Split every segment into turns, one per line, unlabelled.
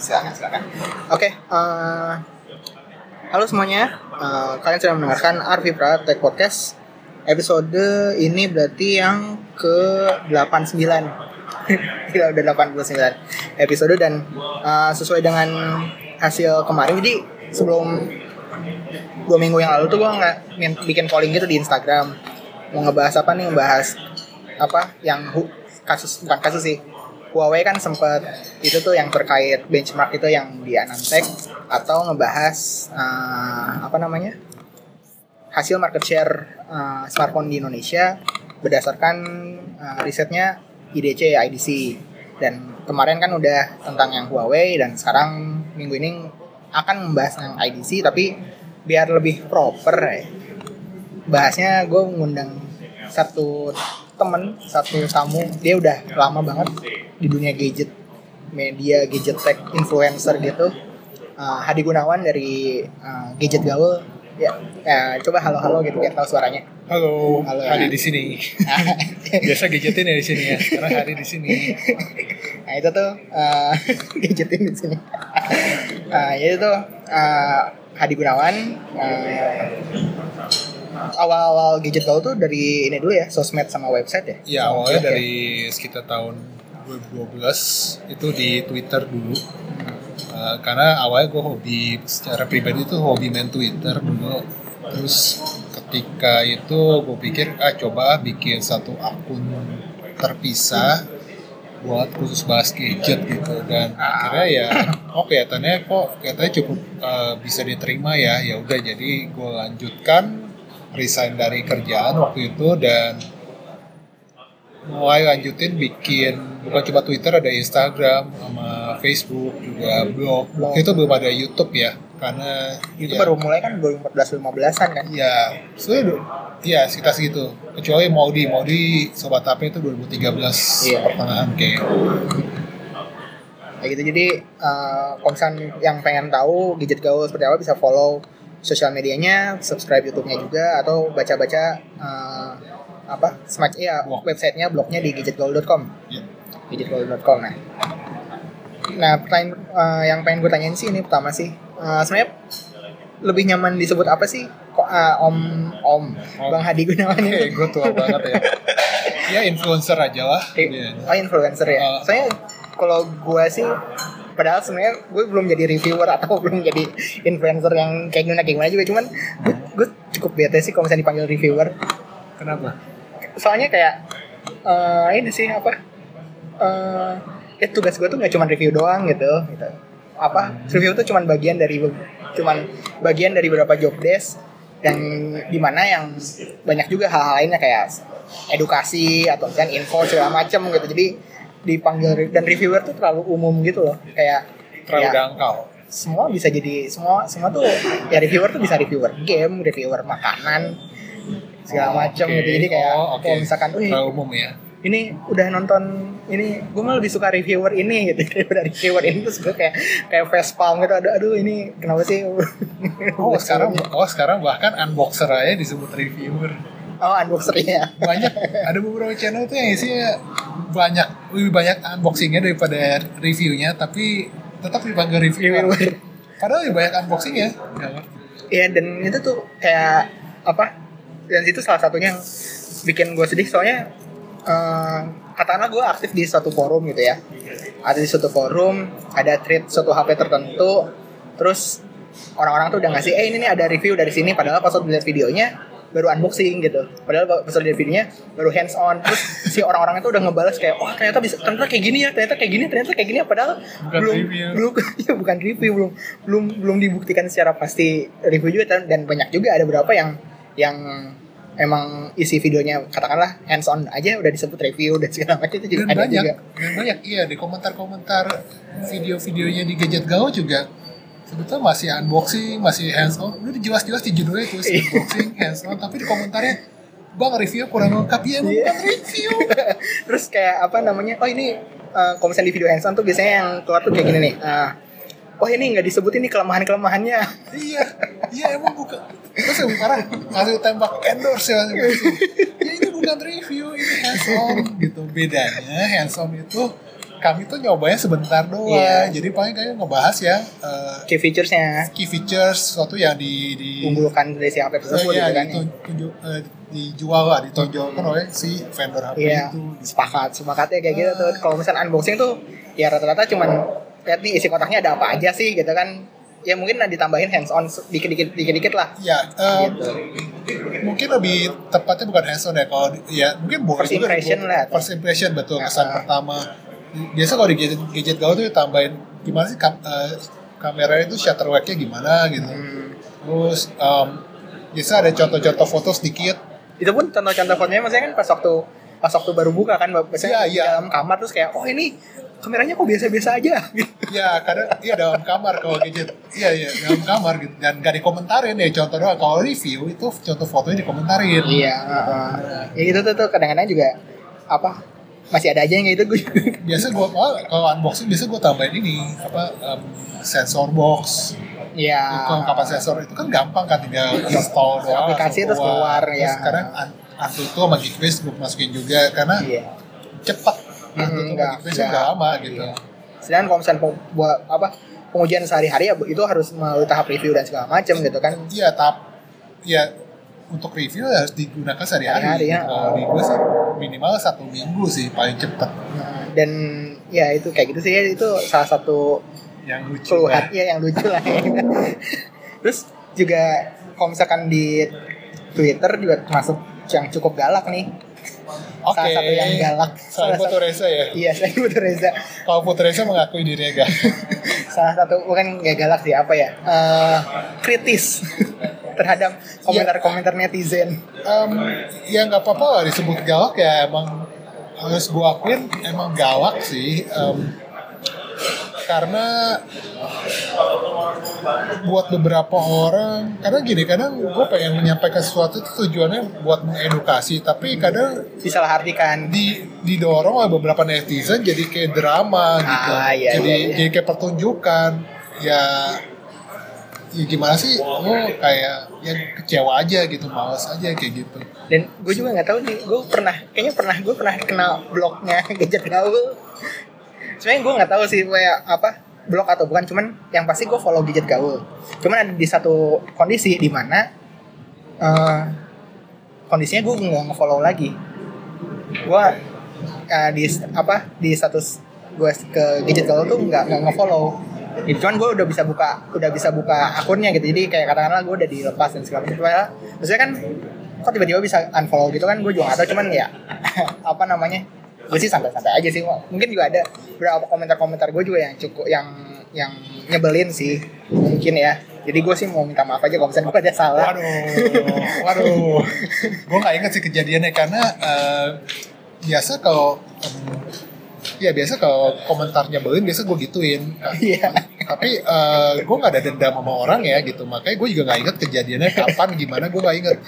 silakan silakan. Oke, eh, halo semuanya. Eh, kalian sedang mendengarkan Arvipra Tech Podcast. Episode ini berarti yang ke 89. Gila udah 89 episode dan eh, sesuai dengan hasil kemarin. Jadi sebelum dua minggu yang lalu tuh gue nggak bikin polling gitu di Instagram mau ngebahas apa nih ngebahas apa yang kasus bukan kasus sih Huawei kan sempet itu tuh yang terkait benchmark itu yang di Anantech atau ngebahas eh, apa namanya hasil market share eh, smartphone di Indonesia berdasarkan eh, risetnya IDC IDC dan kemarin kan udah tentang yang Huawei dan sekarang minggu ini akan membahas yang IDC tapi biar lebih proper ya. bahasnya gue ngundang satu temen satu tamu dia udah lama banget di dunia gadget media gadget tech influencer gitu Uh, Hadi Gunawan dari uh, gadget gaul ya ya, coba halo halo gitu biar tahu suaranya
Halo,
Halo,
Hari
ya.
di sini. Biasa gadgetin ya di sini ya. Sekarang hari di sini.
nah itu tuh uh, gadgetin di sini uh, itu tuh uh, Hadi Gunawan uh, awal-awal gadget gaul tuh dari ini dulu ya sosmed sama website ya
Ya
Sama
awalnya
blog ya?
dari sekitar tahun 2012 itu di Twitter dulu. Uh, karena awalnya gue hobi secara pribadi itu hobi main Twitter dulu. Terus ketika itu gue pikir ah coba bikin satu akun terpisah buat khusus bahas gadget gitu dan akhirnya ya oh kelihatannya kok kelihatannya cukup uh, bisa diterima ya ya udah jadi gue lanjutkan resign dari kerjaan waktu itu dan mulai lanjutin bikin bukan cuma Twitter ada Instagram sama Facebook juga blog. Blog itu belum ada YouTube ya karena
itu
ya,
baru mulai kan 2014 15an kan?
Ya sudah ya sekitar segitu. Kecuali Maudi Maudi sobat HP itu 2013
Iya.
pertengahan kayak
kayak gitu. Jadi uh, kalau misalnya yang pengen tahu gadget gaul seperti apa bisa follow sosial medianya subscribe YouTube-nya juga atau baca-baca uh, apa semacam ya
Blog.
websitenya blognya di gadgetgaul.com
ya.
gadgetgaul.com nah nah pertanyaan uh, yang pengen gue tanyain sih ini pertama sih uh, sebenarnya lebih nyaman disebut apa sih kok uh, om om
Om.
bang Hadi Gunawan ini
gue tua banget ya. ya influencer aja lah. Iya.
Oh influencer ya.
Uh.
Soalnya kalau gue sih padahal sebenarnya gue belum jadi reviewer atau belum jadi influencer yang kayak gimana kayak gimana juga cuman gue, gue cukup bete sih kalau misalnya dipanggil reviewer.
Kenapa?
Soalnya kayak eh ini sih apa? eh ya tugas gue tuh nggak cuma review doang gitu gitu. Apa? Review tuh cuman bagian dari cuman bagian dari beberapa job desk dan di mana yang banyak juga hal-hal lainnya kayak edukasi atau kan info segala macam gitu jadi dipanggil dan reviewer tuh terlalu umum gitu loh kayak
Terlalu
ya,
dangkal.
semua bisa jadi semua semua tuh ya reviewer tuh bisa reviewer game reviewer makanan segala
Oh,
macam
oke.
gitu jadi kayak
Oh, oke.
kalau misalkan
Terlalu umum ya.
ini udah nonton ini gue malah lebih suka reviewer ini gitu daripada reviewer ini terus gue kayak kayak face palm gitu aduh aduh ini kenapa sih
Oh sekarang, oh sekarang bahkan unboxer aja disebut reviewer.
Oh unboxernya
Banyak, ada beberapa channel tuh yang isinya banyak, lebih banyak unboxingnya daripada reviewnya, tapi tetap dipanggil reviewer. Padahal lebih banyak unboxingnya. Nggak ngerti.
Iya dan itu tuh kayak apa dan itu salah satunya yang bikin gue sedih soalnya eh, katakanlah gue aktif di suatu forum gitu ya ada di suatu forum ada treat suatu HP tertentu terus orang-orang tuh udah ngasih eh ini nih ada review dari sini padahal pas udah lihat videonya baru unboxing gitu padahal udah lihat videonya baru hands on terus si orang-orang itu udah ngebales kayak wah ternyata bisa ternyata kayak gini ya ternyata kayak gini ternyata kayak gini ya padahal
Bukan
belum
review.
belum ya bukan review belum belum belum dibuktikan secara pasti review juga dan, dan banyak juga ada beberapa yang yang emang isi videonya katakanlah hands on aja udah disebut review dan segala macam itu juga
Dan
ada
banyak,
juga
dan banyak. Iya di komentar-komentar video-videonya di Gadget Gaul juga sebetulnya masih unboxing, masih hands on. Udah jelas-jelas di judulnya tulis
Iya.
unboxing, hands on, tapi di komentarnya Bang review kurang lengkap ya emang bukan review.
terus kayak apa namanya oh ini kalau misalnya di video hands on tuh biasanya yang keluar tuh kayak gini nih ah, oh ini nggak disebut ini kelemahan kelemahannya
iya, iya emang bukan. Terus yang parah ngasih tembak endorse ya. ya ini bukan review, ini hands on gitu. Bedanya hands on itu kami tuh nyobanya sebentar doang.
Iya.
Jadi paling kayak ngebahas ya eh,
key featuresnya
key features sesuatu yang di di
unggulkan dari si HP tersebut
Iya,
gitu kan
ditu- tunjuk- eh, dijual lah, ditonjolkan oleh si vendor HP
Iya,
itu.
sepakat, sepakatnya kayak gitu tuh. Kalau misalnya unboxing tuh, ya rata-rata cuman lihat nih isi kotaknya ada apa aja sih, gitu kan. Ya mungkin ditambahin hands on dikit-dikit, dikit-dikit lah.
Ya, eh,
Gitu.
mungkin lebih tepatnya bukan hands on ya kalau ya mungkin boleh
First impression lah.
first impression betul
Nah,
kesan
ah.
pertama biasa kalau di gadget gadget gaul tuh tambahin gimana sih kam, eh, kameranya itu shutter weight-nya gimana gitu
Hmm.
terus em, biasa ada contoh-contoh foto sedikit
Itu pun contoh-contoh fotonya maksudnya kan pas waktu pas waktu baru buka kan, biasanya di
iya.
dalam kamar terus kayak, oh ini kameranya kok biasa-biasa aja. gitu.
ya kadang iya dalam kamar kalau gadget iya iya dalam kamar gitu dan gak dikomentarin ya contoh doang kalau review itu contoh fotonya dikomentarin
Iya, heeh. ya gitu tuh, tuh kadang-kadang juga apa masih ada aja yang kayak gitu gue.
biasa oh, kalau unboxing biasa gua tambahin ini apa em, sensor box
Iya.
Kalau kapan sensor itu kan gampang kan tinggal install doang
Aplikasi terus keluar,
Terus
ya.
sekarang an- Antutu sama Geekbase gue masukin juga karena
Iya.
cepet
Hmm,
Antutu sama Geekbase udah lama gitu
Iya. Sedangkan kalau misalnya buat apa pengujian sehari-hari ya itu harus melalui tahap review dan segala macam gitu kan.
Iya tahap ya untuk review harus digunakan
Sehari-hari,
sehari-hari
ya.
Kalau di gue sih minimal satu minggu sih paling cepet
dan ya itu kayak gitu sih ya itu salah satu
yang lucu
keluhan
lah.
ya yang lucu lah. Terus juga kalau misalkan di Twitter juga termasuk yang cukup galak nih.
Oke.
Salah satu yang galak.
Selain
Salah
Putu
satu-
Reza ya.
Iya, saya Putu Reza.
Kalau Putu Reza mengakui dirinya gak.
Salah satu bukan gak galak sih apa ya? eh, kritis terhadap komentar-komentar netizen.
Em, ya nggak apa-apa lah disebut galak ya emang harus gue akuin emang galak sih Em, karena buat beberapa orang karena gini kadang gue pengen menyampaikan sesuatu itu tujuannya buat mengedukasi tapi kadang
Disalahartikan.
di didorong oleh beberapa netizen jadi kayak drama gitu.
Ah, iya,
jadi
iya, iya.
jadi kayak pertunjukan. Ya ya gimana sih? Lo kayak yang kecewa aja gitu males aja kayak gitu.
Dan gue juga nggak tahu nih gue pernah kayaknya pernah gue pernah kenal blognya gadget gaul sebenarnya gue nggak tahu sih kayak apa blog atau bukan cuman yang pasti gue follow gadget gaul. Cuman ada di satu kondisi di mana eh, kondisinya gue nggak nge-follow lagi. Gue eh, di apa di status gue ke gadget gaul tuh nggak nggak nge-follow. Gitu. cuman gue udah bisa buka udah bisa buka akunnya gitu. Jadi kayak katakanlah gue udah dilepas dan segala macam. Maksudnya kan kok tiba-tiba bisa unfollow gitu kan gue juga gak tahu. Cuman ya apa namanya gue sih santai-santai aja sih mungkin juga ada beberapa komentar-komentar gue juga yang cukup yang yang nyebelin sih mungkin ya jadi gue sih mau minta maaf aja kalau misalnya gue ada salah
Waduh, waduh. gue nggak inget sih kejadiannya karena eh, biasa kalau em, ya biasa kalau komentar nyebelin biasa gue gituin.
Iya.
Tapi gue nggak ada dendam sama orang ya gitu. Makanya gue juga nggak inget kejadiannya kapan gimana gue nggak inget.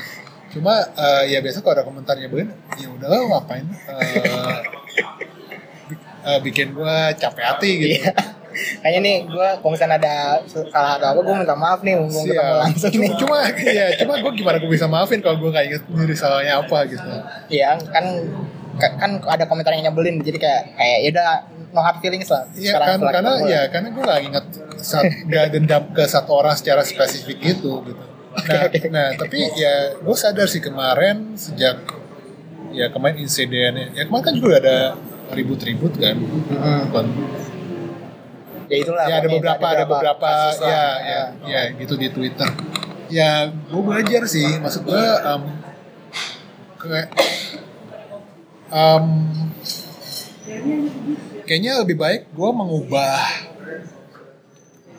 Cuma eh, ya biasa kalau ada komentar nyebelin, ya udahlah ngapain eh, bi- eh, bikin gue capek hati gitu.
Iya. Kayaknya nih gue kalau misalnya ada salah atau apa gue minta maaf nih mumpung ketemu langsung
cuma,
nih.
cuma ya cuma gue gimana gue bisa maafin kalau gue nggak inget sendiri salahnya apa gitu.
Iya kan kan ada komentar yang nyebelin jadi kayak kayak ya udah no hard feelings lah.
Iya kan karena ya karena gue gak inget saat gak dendam ke satu orang secara spesifik gitu gitu. Nah, nah tapi ya gue sadar sih kemarin sejak ya kemarin insidennya ya kemarin kan juga ada ribut-ribut kan.
Mm-mm.
Bukan,
ya itulah
ya ada beberapa ada beberapa
kasus lah.
ya ya ya gitu di Twitter. Ya gue belajar sih maksud gue em, kayak em, kayaknya lebih baik gue mengubah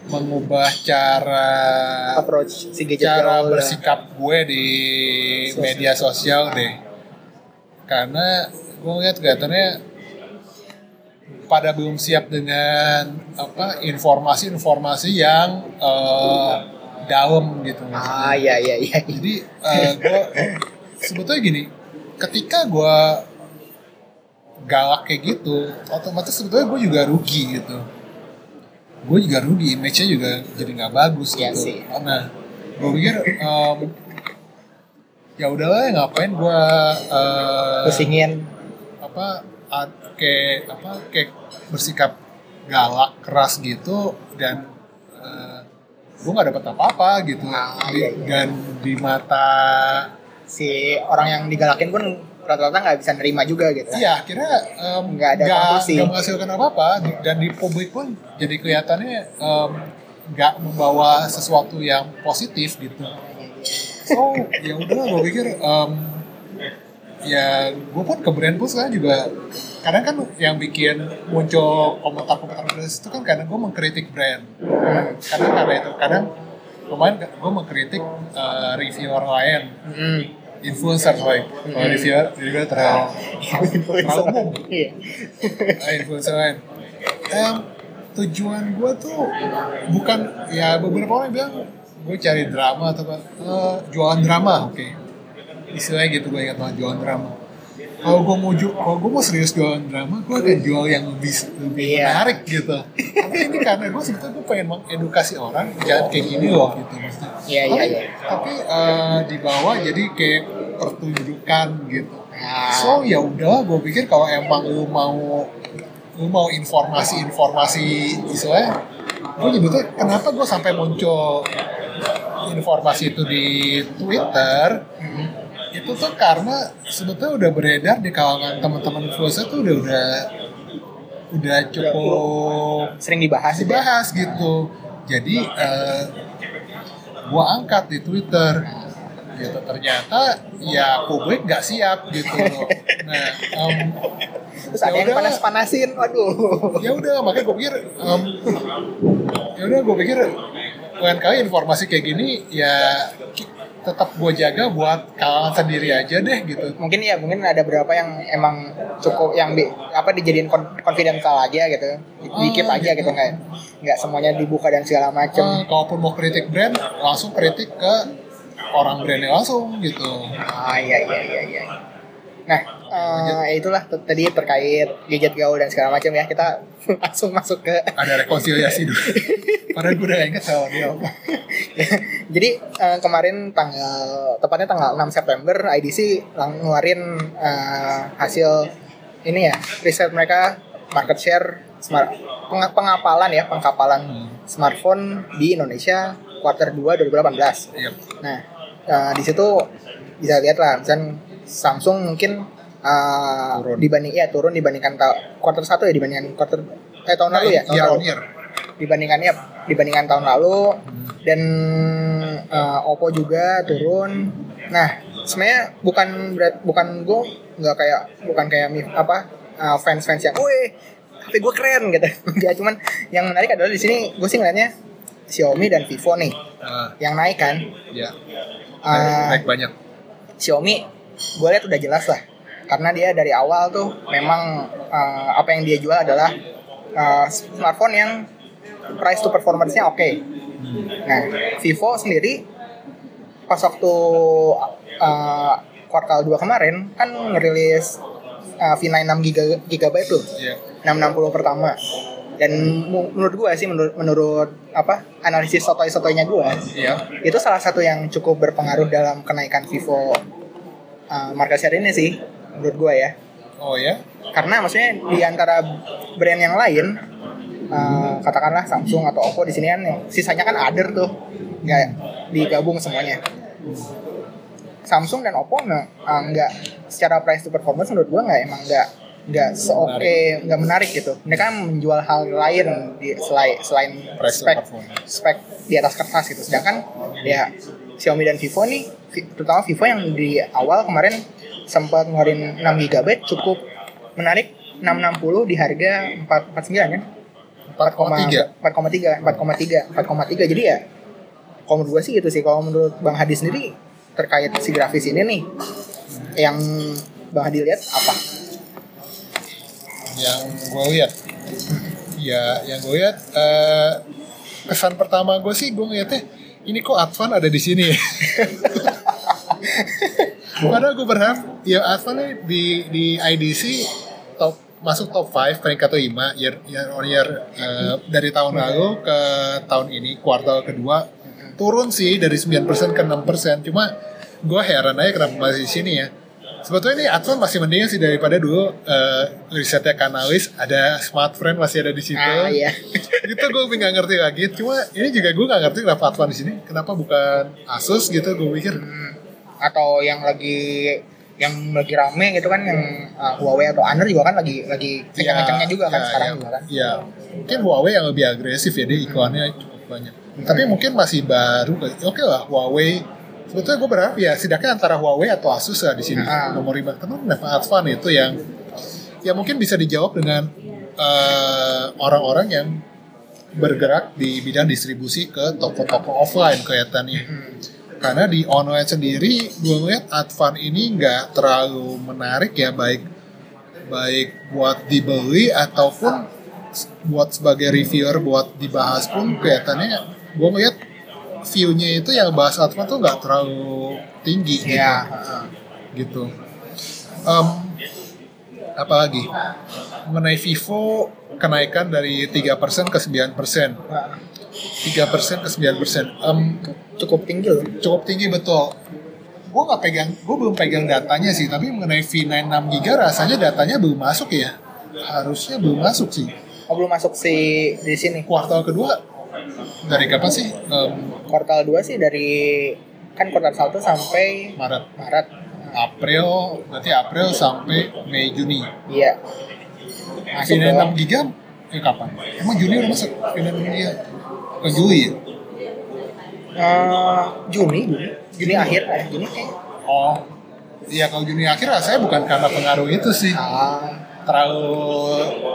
mengubah cara
approach si gadget
cara
gaul.
bersikap gue di media sosial deh. Karena gue ngeliat kelihatannya pada belum siap dengan apa informasi-informasi yang eh, dalam gitu
ah iya iya iya.
Jadi gue sebetulnya gini ketika gue galak kayak gitu otomatis sebetulnya gue juga rugi gitu gue juga rugi image-nya juga jadi nggak bagus
Iya
gitu
sih.
nah gue pikir em, ya udahlah ngapain gue eh,
pusingin
apa kayak apa kayak bersikap galak keras gitu dan gue nggak dapat apa-apa gitu
Ah,
Di-
iya, iya.
dan di mata
si orang yang digalakin pun rata-rata nggak bisa nerima juga gitu.
Iya akhirnya em,
Nggak ada konklusi.
nggak menghasilkan apa-apa dan di publik pun jadi kelihatannya em, nggak membawa sesuatu yang positif gitu. So ya udah gue pikir em, ya gue pun ke brand pun sekarang juga kadang kan yang bikin muncul komentar-komentar itu kan kadang gue mengkritik brand. Kadang karena itu? Kadang kemarin gue mengkritik eh, reviewer lain.
Hmm.
Influencer sorry kalau reviewer reviewer terlalu terlalu umum.
Iya.
eh, influencer lain. Em, tujuan gue tuh bukan ya beberapa orang bilang gue cari drama atau apa. Eh, jualan drama oke. Istilahnya gitu gue ingat banget jualan drama kalau gue mau ju kalau gue mau serius jualan drama gue akan jual yang lebih lebih
Iya.
menarik gitu. Tapi ini karena gue sebetulnya gue pengen mengedukasi orang jangan kayak gini loh gitu. Maksudnya
Iya, iya,
tapi,
iya.
tapi eh, di bawah jadi kayak pertunjukan gitu.
Nah,
So ya udah, gue pikir kalau emang lu mau lu mau informasi-informasi istilahnya, gue nyebutnya kenapa gue sampai muncul informasi itu di Twitter itu tuh karena sebetulnya udah beredar di kalangan teman-teman influencer tuh udah udah udah cukup
sering dibahas gitu ya.
dibahas gitu. Jadi eh, gua angkat di Twitter gitu ternyata ya publik nggak siap gitu nah em,
terus ada yang
ya udah.
panas-panasin waduh
ya udah makanya gue pikir em, ya udah gue pikir kali informasi kayak gini ya tetap gue jaga buat kalangan sendiri aja deh gitu.
Mungkin ya mungkin ada beberapa yang emang cukup yang di, apa dijadiin confidential aja gitu. Dikit
Oh,
aja
gitu.
gitu nggak nggak semuanya dibuka dan segala macem.
Eh, kalaupun mau kritik brand langsung kritik ke orang brandnya langsung gitu.
Ah iya iya iya iya. Nah eh, itulah tadi terkait gadget gaul dan segala macam ya kita langsung masuk ke
ada rekonsiliasi dulu padahal gue udah gak inget sama dia apa
Jadi eh, kemarin tanggal tepatnya tanggal 6 September IDC ngeluarin eh, hasil ini ya riset mereka market share smart peng- pengapalan ya pengapalan
Hmm.
smartphone di Indonesia quarter 2 2018.
Iya.
Nah, eh, di situ bisa lihat lah misalnya Samsung mungkin eh,
Turun.
dibanding ya turun dibandingkan quarter 1 ya dibandingkan quarter eh tahun lalu ya? Tahun
year
lalu.
year.
Dibandingkannya dibandingkan tahun lalu. Dan uh, Oppo juga turun. Nah, sebenarnya bukan berat bukan gue nggak kayak bukan kayak mi- apa uh, fans-fans yang, "Wih, HP gue keren" gitu. Enggak, cuman yang menarik adalah di sini gue sih ngeliatnya Xiaomi dan Vivo nih.
Ah,
yang naik kan.
ya
Uh,
naik banyak.
Xiaomi gue lihat udah jelas lah karena dia dari awal tuh memang uh, apa yang dia jual adalah uh, smartphone yang price to performance-nya oke. Nah, Vivo sendiri pas waktu uh, kuartal 2 kemarin kan ngerilis uh, V9 6 giga, GB tuh,
Iya.
660 pertama. Dan menurut gue sih menurut menurut apa analisis sotoy-sotoynya gue
Iya.
itu salah satu yang cukup berpengaruh dalam kenaikan Vivo uh, market share ini sih menurut gue ya.
Oh ya?
karena maksudnya di antara brand yang lain uh, katakanlah Samsung atau Oppo di sini kan sisanya kan other tuh. Nggak digabung semuanya. Samsung dan Oppo nggak uh, secara price to performance menurut gue nggak emang nggak nggak seoke nggak menarik gitu. Mereka menjual hal lain di selain selain
Price
spek spek di atas kertas gitu. Sedangkan ya Xiaomi dan Vivo nih terutama Vivo yang di awal kemarin sempat ngeluarin 6 GB cukup menarik. 660 di harga 449 ya
4,3.
4,3 4,3 4,3 jadi ya kalau menurut gue sih gitu sih. Kalau menurut Bang Hadi sendiri terkait si grafis ini nih yang Bang Hadi lihat apa?
Yang gue lihat? Ya yang gue lihat eh, kesan pertama gue sih gue ngeliatnya ini kok Advan ada di sini padahal gue berharap ya Advan nih di di IDC top masuk top 5 peringkat 5 year, year on year eh, dari tahun lalu ke tahun ini kuartal kedua turun sih dari 9% ke 6% cuma gue heran aja kenapa masih di sini ya. Sebetulnya ini Advan masih mending sih daripada dulu eh, risetnya Kanalis ada smartfriend masih ada di situ.
Ah iya.
gitu gue nggak ngerti lagi. Cuma ini juga gue nggak ngerti kenapa Advan di sini kenapa bukan Asus gitu gue pikir.
Hmm. Atau yang lagi yang lagi rame gitu kan yang uh, Huawei atau Honor juga kan lagi lagi kencang-kencangnya juga kan
ya,
sekarang
ya,
juga kan.
ya mungkin Huawei yang lebih agresif ya dia iklannya cukup banyak. Tapi mungkin masih baru oke lah Huawei. Sebetulnya gue berharap ya setidaknya antara Huawei atau Asus lah di sini.
Ah.
nomor lima. Karena kenapa Advan itu yang ya mungkin bisa dijawab dengan eh, orang-orang yang bergerak di bidang distribusi ke toko-toko offline kelihatannya.
Hmm.
Karena di online sendiri gue ngeliat Advan ini nggak terlalu menarik ya baik baik buat dibeli ataupun buat sebagai reviewer buat dibahas pun kelihatannya gue ngeliat view-nya itu yang bahas Advan tuh nggak terlalu tinggi gitu
heeh.
gitu. Em, apalagi mengenai Vivo kenaikan dari 3% ke 9%.
Wah,
3% ke 9%. Em,
Cukup tinggi loh.
cukup tinggi betul. Gue nggak pegang, gue belum pegang datanya sih. Tapi mengenai V9 6 GB rasanya datanya belum masuk ya. Harusnya belum masuk sih.
Oh, belum masuk si di sini.
Kuartal kedua dari kapan sih? Em,
Kuartal 2 sih dari kan kuartal 1 sampai
Maret,
Maret.
April, berarti April sampai Mei Juni.
Iya. Masuk
V9
dong.
6 GB eh kapan? Emang Juni udah masuk V9 6 GB? Ke Juli ya?
Eh, Juni, Juni, Juni akhir, eh, Juni kayaknya.
Oh, iya kalau Juni akhir rasanya bukan karena pengaruh itu sih.
Ah,
Terlalu,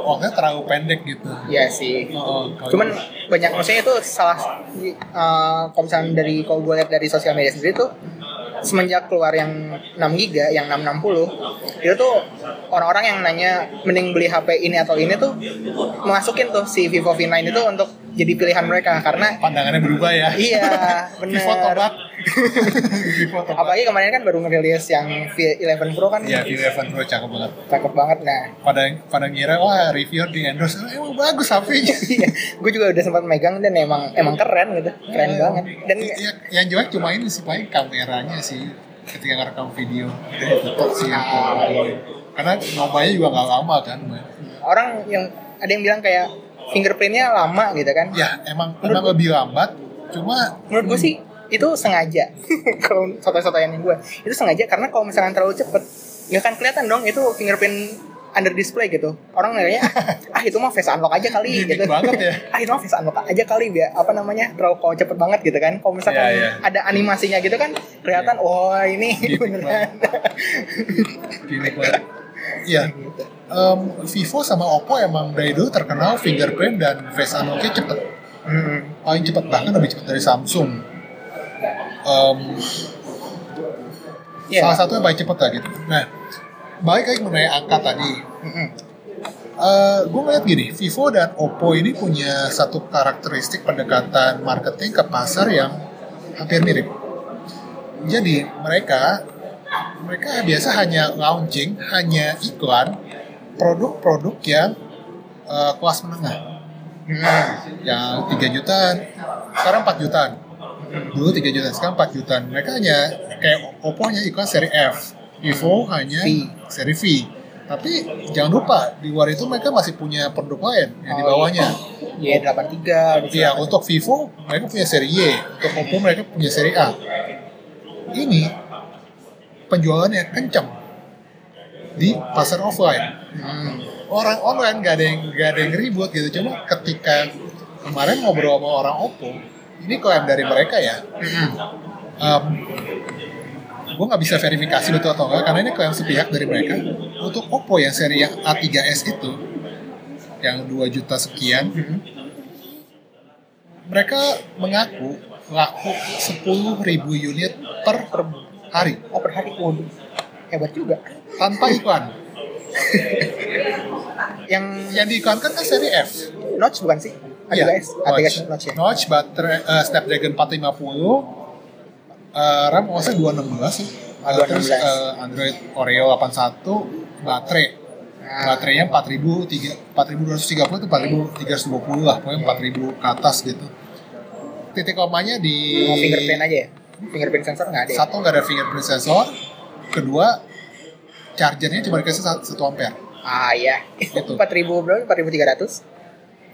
waktunya terlalu pendek gitu.
iya sih.
Oh, kalau-
Cuman banyak maksudnya itu salah eh, kalau misalnya dari kalau gue lihat dari sosial media sendiri tuh semenjak keluar yang 6 giga, yang 660 itu tuh orang-orang yang nanya mending beli HP ini atau ini tuh masukin tuh si Vivo V9 itu untuk jadi pilihan mereka karena
pandangannya berubah ya.
iya bener
Vivo tobat.
apalagi kemarin kan baru ngerilis yang V11 Pro kan
Iya, Vivo Evan Pro cakep banget.
cakep banget nah
Pada pada ngira wah reviewer di endorse "Oh, emang bagus HP-nya.
iya gue juga udah sempat megang dan emang emang keren gitu keren
Iya.
banget dan
Ya, yang jelek cuma ini sih paling kameranya sih ketika ngerekam video. Tetap sih yang karena ngobanya juga nggak lama kan.
orang yang ada yang bilang kayak fingerprintnya lama gitu kan
Ya emang emang lebih lambat. Cuma
menurut gue sih itu sengaja kalau soto-sotoyan gue itu sengaja karena kalau misalnya terlalu cepet nggak akan kelihatan dong itu fingerprint under display gitu orang ngeliatnya ah itu mah face unlock aja kali gitu
banget ya.
ah itu mah face unlock aja kali biar apa namanya terlalu kalau cepet banget gitu kan kalau misalkan
Iya, iya.
ada animasinya gitu kan kelihatan wah ini
Gimmick
beneran
gimmick banget. Iya. Em, Vivo sama Oppo emang dari dulu terkenal fingerprint dan face unlocknya cepet.
Hmm.
Paling cepet bahkan lebih cepet dari Samsung. Em,
Iya.
Salah satu yang paling cepet lah gitu. Nah, balik lagi mengenai angka tadi.
Mm-mm.
Eh, gue ngeliat gini, Vivo dan Oppo ini punya satu karakteristik pendekatan marketing ke pasar yang hampir mirip. Jadi mereka mereka biasa hanya launching, hanya iklan produk-produk yang eh, kelas menengah,
Hmm.
yang 3 jutaan, sekarang 4 jutaan. Dulu 3 jutaan, sekarang 4 jutaan. Mereka hanya kayak Oppo hanya iklan seri F, Vivo hanya
V.
seri V. Tapi jangan lupa di luar itu mereka masih punya produk lain yang di
Oh,
bawahnya.
Y83 gitu.
Iya, untuk Vivo mereka punya seri Y, untuk Oppo mereka punya seri A. Ini penjualannya kencang di pasar offline.
Hmm.
Orang online gak ada yang gak ada yang ribut gitu. Cuma ketika kemarin ngobrol sama orang Oppo, ini klaim dari mereka ya.
Hmm.
gue nggak bisa verifikasi betul atau enggak karena ini klaim sepihak dari mereka. Untuk Oppo yang seri yang A3s itu yang 2 juta sekian,
Hmm.
mereka mengaku laku 10.000 unit per hari
Oh per hari, waduh hebat juga.
tanpa iklan.
Yang
Yang diiklankan kan seri F.
notch bukan sih?
Iya,
A3S, A3S notch ya.
Notch, baterai eh, Snapdragon 450, eh, RAM OS 216 sih.
Ah,
Eh, terus
216.
eh, Android Oreo 81, baterai.
Nah,
Baterainya 4000, tiga- 4230 itu 4320 lah, pokoknya 4000 ke atas gitu. Titik lemahnya di
mau fingerprint aja ya? Fingerprint sensor nggak ada ya?
satu nggak ada fingerprint sensor, kedua chargernya cuma dikasih satu, ampere
Ah iya.
Gitu.
Empat ribu berapa? Empat ribu tiga ratus.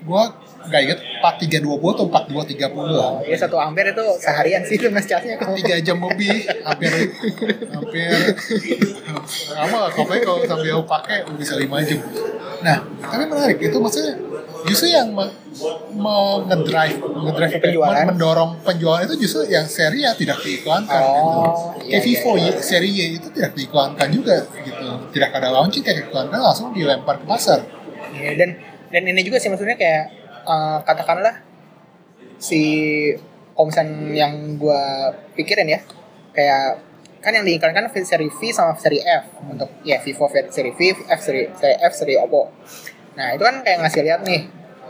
gua nggak inget 4320 atau 4230 lah
Oh, ya satu ampere itu seharian sih lu ngecasnya kalau
tiga jam lebih hampir hampir lama lah kalau sambil pakai bisa lima jam nah tapi menarik itu maksudnya justru yang me, me- ngedrive ngedrive
Penjualan.
mendorong penjualan itu justru yang seri yang tidak diiklankan
Oh,
gitu.
iya,
kayak Vivo
iya, iya.
Seri Y itu tidak diiklankan juga gitu tidak ada launching kayak diiklankan langsung dilempar ke pasar
Iya, dan dan ini juga sih maksudnya kayak eh, katakanlah si komisan yang gua pikirin ya kayak kan yang diiklankan seri V sama seri F untuk ya Vivo seri V, F seri seri F seri Oppo. Nah itu kan kayak ngasih lihat nih.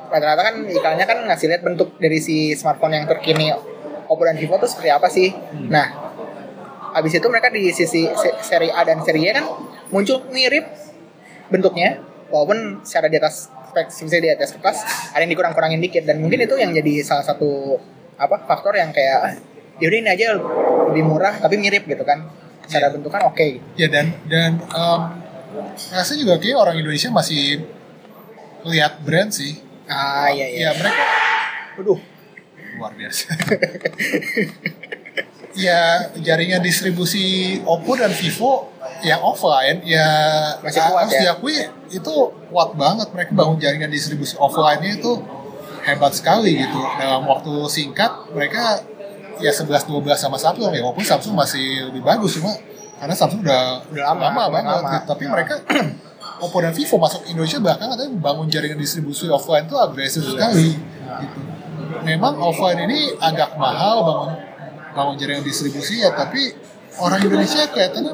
Rata-rata kan iklannya kan ngasih lihat bentuk dari si smartphone yang terkini Oppo dan Vivo tuh seperti apa sih. Nah habis itu mereka di sisi se- seri A dan seri Y kan muncul mirip bentuknya walaupun secara di atas spesifikasi di atas kertas ada yang dikurang-kurangin dikit. Dan mungkin itu yang jadi salah satu apa faktor yang kayak ah, yaudah ini aja lebih murah tapi mirip gitu kan. Secara bentukan oke. Gitu.
Ya dan dan um, rasanya juga kayak orang Indonesia masih lihat brand sih.
ah iya iya
Ya mereka
Waduh.
luar biasa. ya jaringan distribusi Oppo dan Vivo yang offline ya
Masih kuat
harus
ya?
diakui itu kuat banget mereka bangun jaringan distribusi offline-nya itu hebat sekali gitu dalam waktu singkat mereka ya 11 12 sama Samsung ya walaupun Samsung masih lebih bagus cuma karena Samsung udah
Udah lama, udah
banget
lama.
gitu. tapi mereka Oppo dan Vivo masuk Indonesia bahkan katanya bangun jaringan distribusi offline itu agresif sekali gitu. Memang offline ini agak mahal bangun bangun jaringan distribusi ya tapi orang Indonesia kelihatannya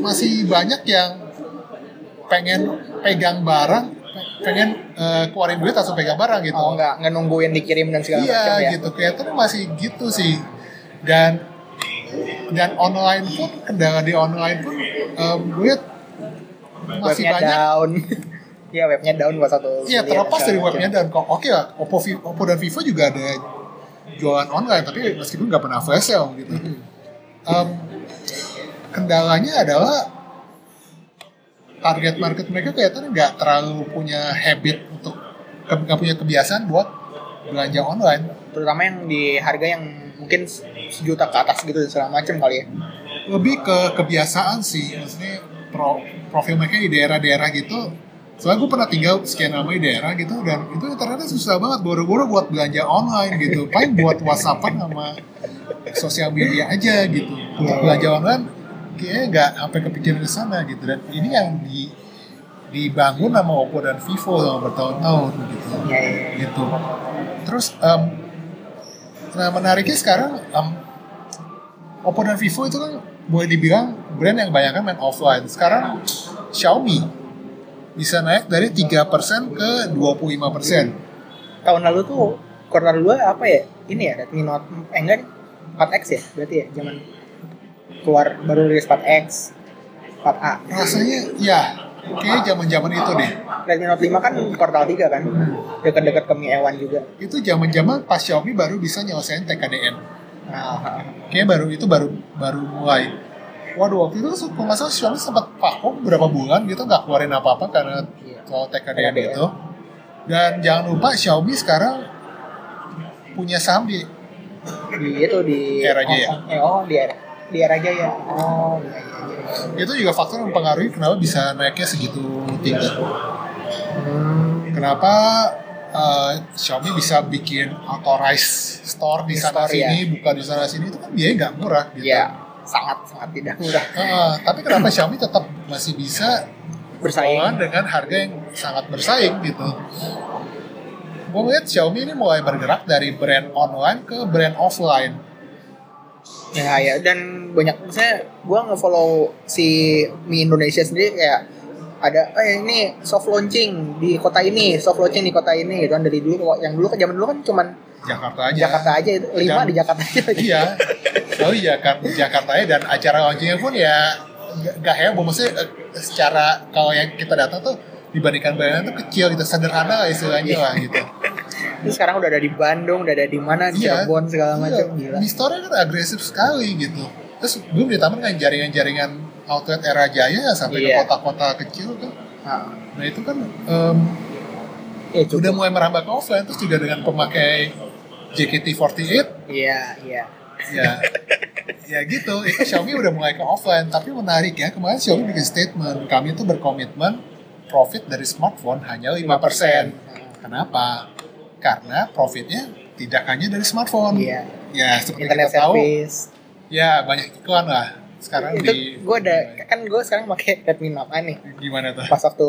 masih banyak yang pengen pegang barang pengen eh, keluarin duit langsung pegang barang gitu.
oh enggak nggak nungguin dikirim dan segala
Iya
macam ya
gitu kelihatannya masih gitu sih dan dan online pun kendala di online pun em, gue masih
webnya
banyak?
down. Iya webnya down buat satu
Iya terlepas
segala
dari webnya dan kok oke lah Oppo, Vi- Oppo dan Vivo juga ada jualan online tapi meskipun nggak pernah flash sale gitu. Em, kendalanya adalah target market mereka kelihatannya nggak terlalu punya habit untuk nggak punya kebiasaan buat belanja online.
terutama yang di harga yang mungkin sejuta ke atas gitu dan segala macam kali ya.
Lebih ke kebiasaan sih, maksudnya pro, profil mereka di daerah-daerah gitu. Soalnya gue pernah tinggal sekian lama di daerah gitu dan itu ternyata susah banget boro-boro buat belanja online gitu. Paling buat WhatsAppan sama sosial media aja gitu. Untuk belanja online kayaknya nggak sampai kepikiran ke sana gitu. Dan ini yang di dibangun sama Oppo dan Vivo selama bertahun-tahun gitu.
Iya, iya, iya.
Gitu. Terus em, nah menariknya sekarang em, Oppo dan Vivo itu kan boleh dibilang brand yang banyak main offline. Sekarang Xiaomi bisa naik dari 3% ke 25%.
tahun lalu tuh kuartal 2 apa ya ini ya Redmi Note eh enggak nih 4X ya berarti ya zaman keluar baru rilis 4X 4A
Rasanya ya kayak zaman-zaman itu deh.
Redmi Note 5 kan kuartal 3 kan dekat-dekat ke Mi A1 juga
Itu zaman-zaman pas Xiaomi baru bisa nyelesain TKDN.
Nah,
Kayaknya baru itu baru baru mulai. Waduh waktu itu kalau nggak salah Xiaomi sempat vakum beberapa bulan gitu nggak keluarin apa-apa karena
Iya.
soal TKDN itu. Dan jangan lupa Xiaomi sekarang punya saham di
di itu di
Era Jaya.
oh, oh di era di era Jaya oh iya iya iya
itu juga faktor yang mempengaruhi kenapa bisa naiknya segitu tinggi.
hmm,
Kenapa uh, Xiaomi bisa bikin authorized store di sana
store, ya.
sini, buka di sana sini itu kan biaya nggak murah gitu.
Iya sangat sangat tidak mudah
Uh, tapi kenapa Xiaomi tetap masih bisa
Bersaing.
dengan harga yang sangat bersaing gitu? Gue ngeliat Xiaomi ini mulai bergerak dari brand online ke brand offline.
Ya ya dan banyak misalnya gue nge-follow si Mi Indonesia sendiri kayak ada eh ini soft launching di kota ini, soft launching di kota ini gitu kan dari dulu yang dulu zaman dulu kan cuman
Jakarta aja.
Jakarta aja itu lima di Jakarta aja.
Iya. Oh iya kan Jakarta ya dan acara launchingnya pun ya nggak heboh maksudnya eh, secara kalau yang kita datang tuh dibandingkan bayangan tuh kecil gitu sederhana lah istilahnya lah gitu.
Terus sekarang udah ada di Bandung, udah ada di mana di
Iya.
Cirebon segala macam
Iya.
gila.
Di store kan agresif sekali gitu. Terus belum ditambah dengan jaringan-jaringan outlet era jaya ya sampai
Iya.
ke kota-kota kecil kan.
Ah,
Nah itu kan em,
iya, cukup.
udah mulai merambah ke offline terus juga dengan pemakai JKT48
Iya, iya.
ya ya gitu itu Xiaomi udah mulai ke offline tapi menarik ya kemarin Xiaomi bikin statement kami itu berkomitmen profit dari smartphone hanya 5% kenapa karena profitnya tidak hanya dari smartphone
Iya.
ya seperti
Internet
kita tahu
service.
ya banyak iklan lah sekarang
itu
di
gue ada kan gue sekarang pakai Redmi Note 9 nih.
Gimana tuh?
Pas waktu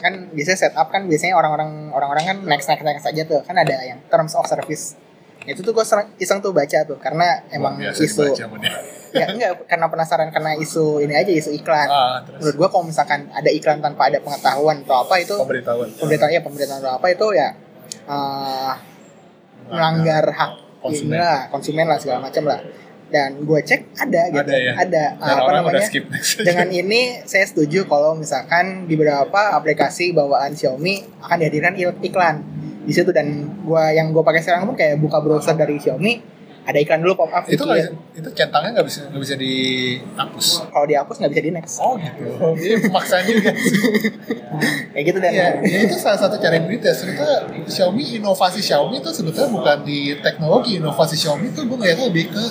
kan biasanya setup kan biasanya orang-orang orang-orang kan next next next aja tuh. Kan ada yang terms of service. Itu tuh gue iseng tuh baca tuh karena emang isu
dibaca
ya enggak karena penasaran karena isu ini aja isu iklan.
Ah, terus?
Menurut gue kalau misalkan ada iklan tanpa ada pengetahuan atau apa itu
pemberitahuan.
Pemberitahuan ya pemberitahuan atau apa itu ya eh, melanggar hak
Konsumen.
lah konsumen lah segala macam lah dan gue cek ada gitu.
Ada ya?
ada.
Dan
apa
orang udah
namanya?
skip.
Dengan ini saya setuju kalau misalkan di beberapa aplikasi bawaan Xiaomi akan dihadirkan iklan di situ. Dan gua yang gue pakai sekarang pun kayak buka browser dari Xiaomi ada iklan dulu pop up
itu
gitu ya.
bisa, itu centangnya nggak bisa nggak bisa dihapus?
Kalau dihapus nggak bisa di next
oh gitu. Ini pemaksaan juga
kayak gitu dan.
Ya, ya itu salah satu cara duit ya sebetulnya Xiaomi inovasi Xiaomi itu sebetulnya bukan di teknologi inovasi Xiaomi itu gue ngeliatnya lebih ke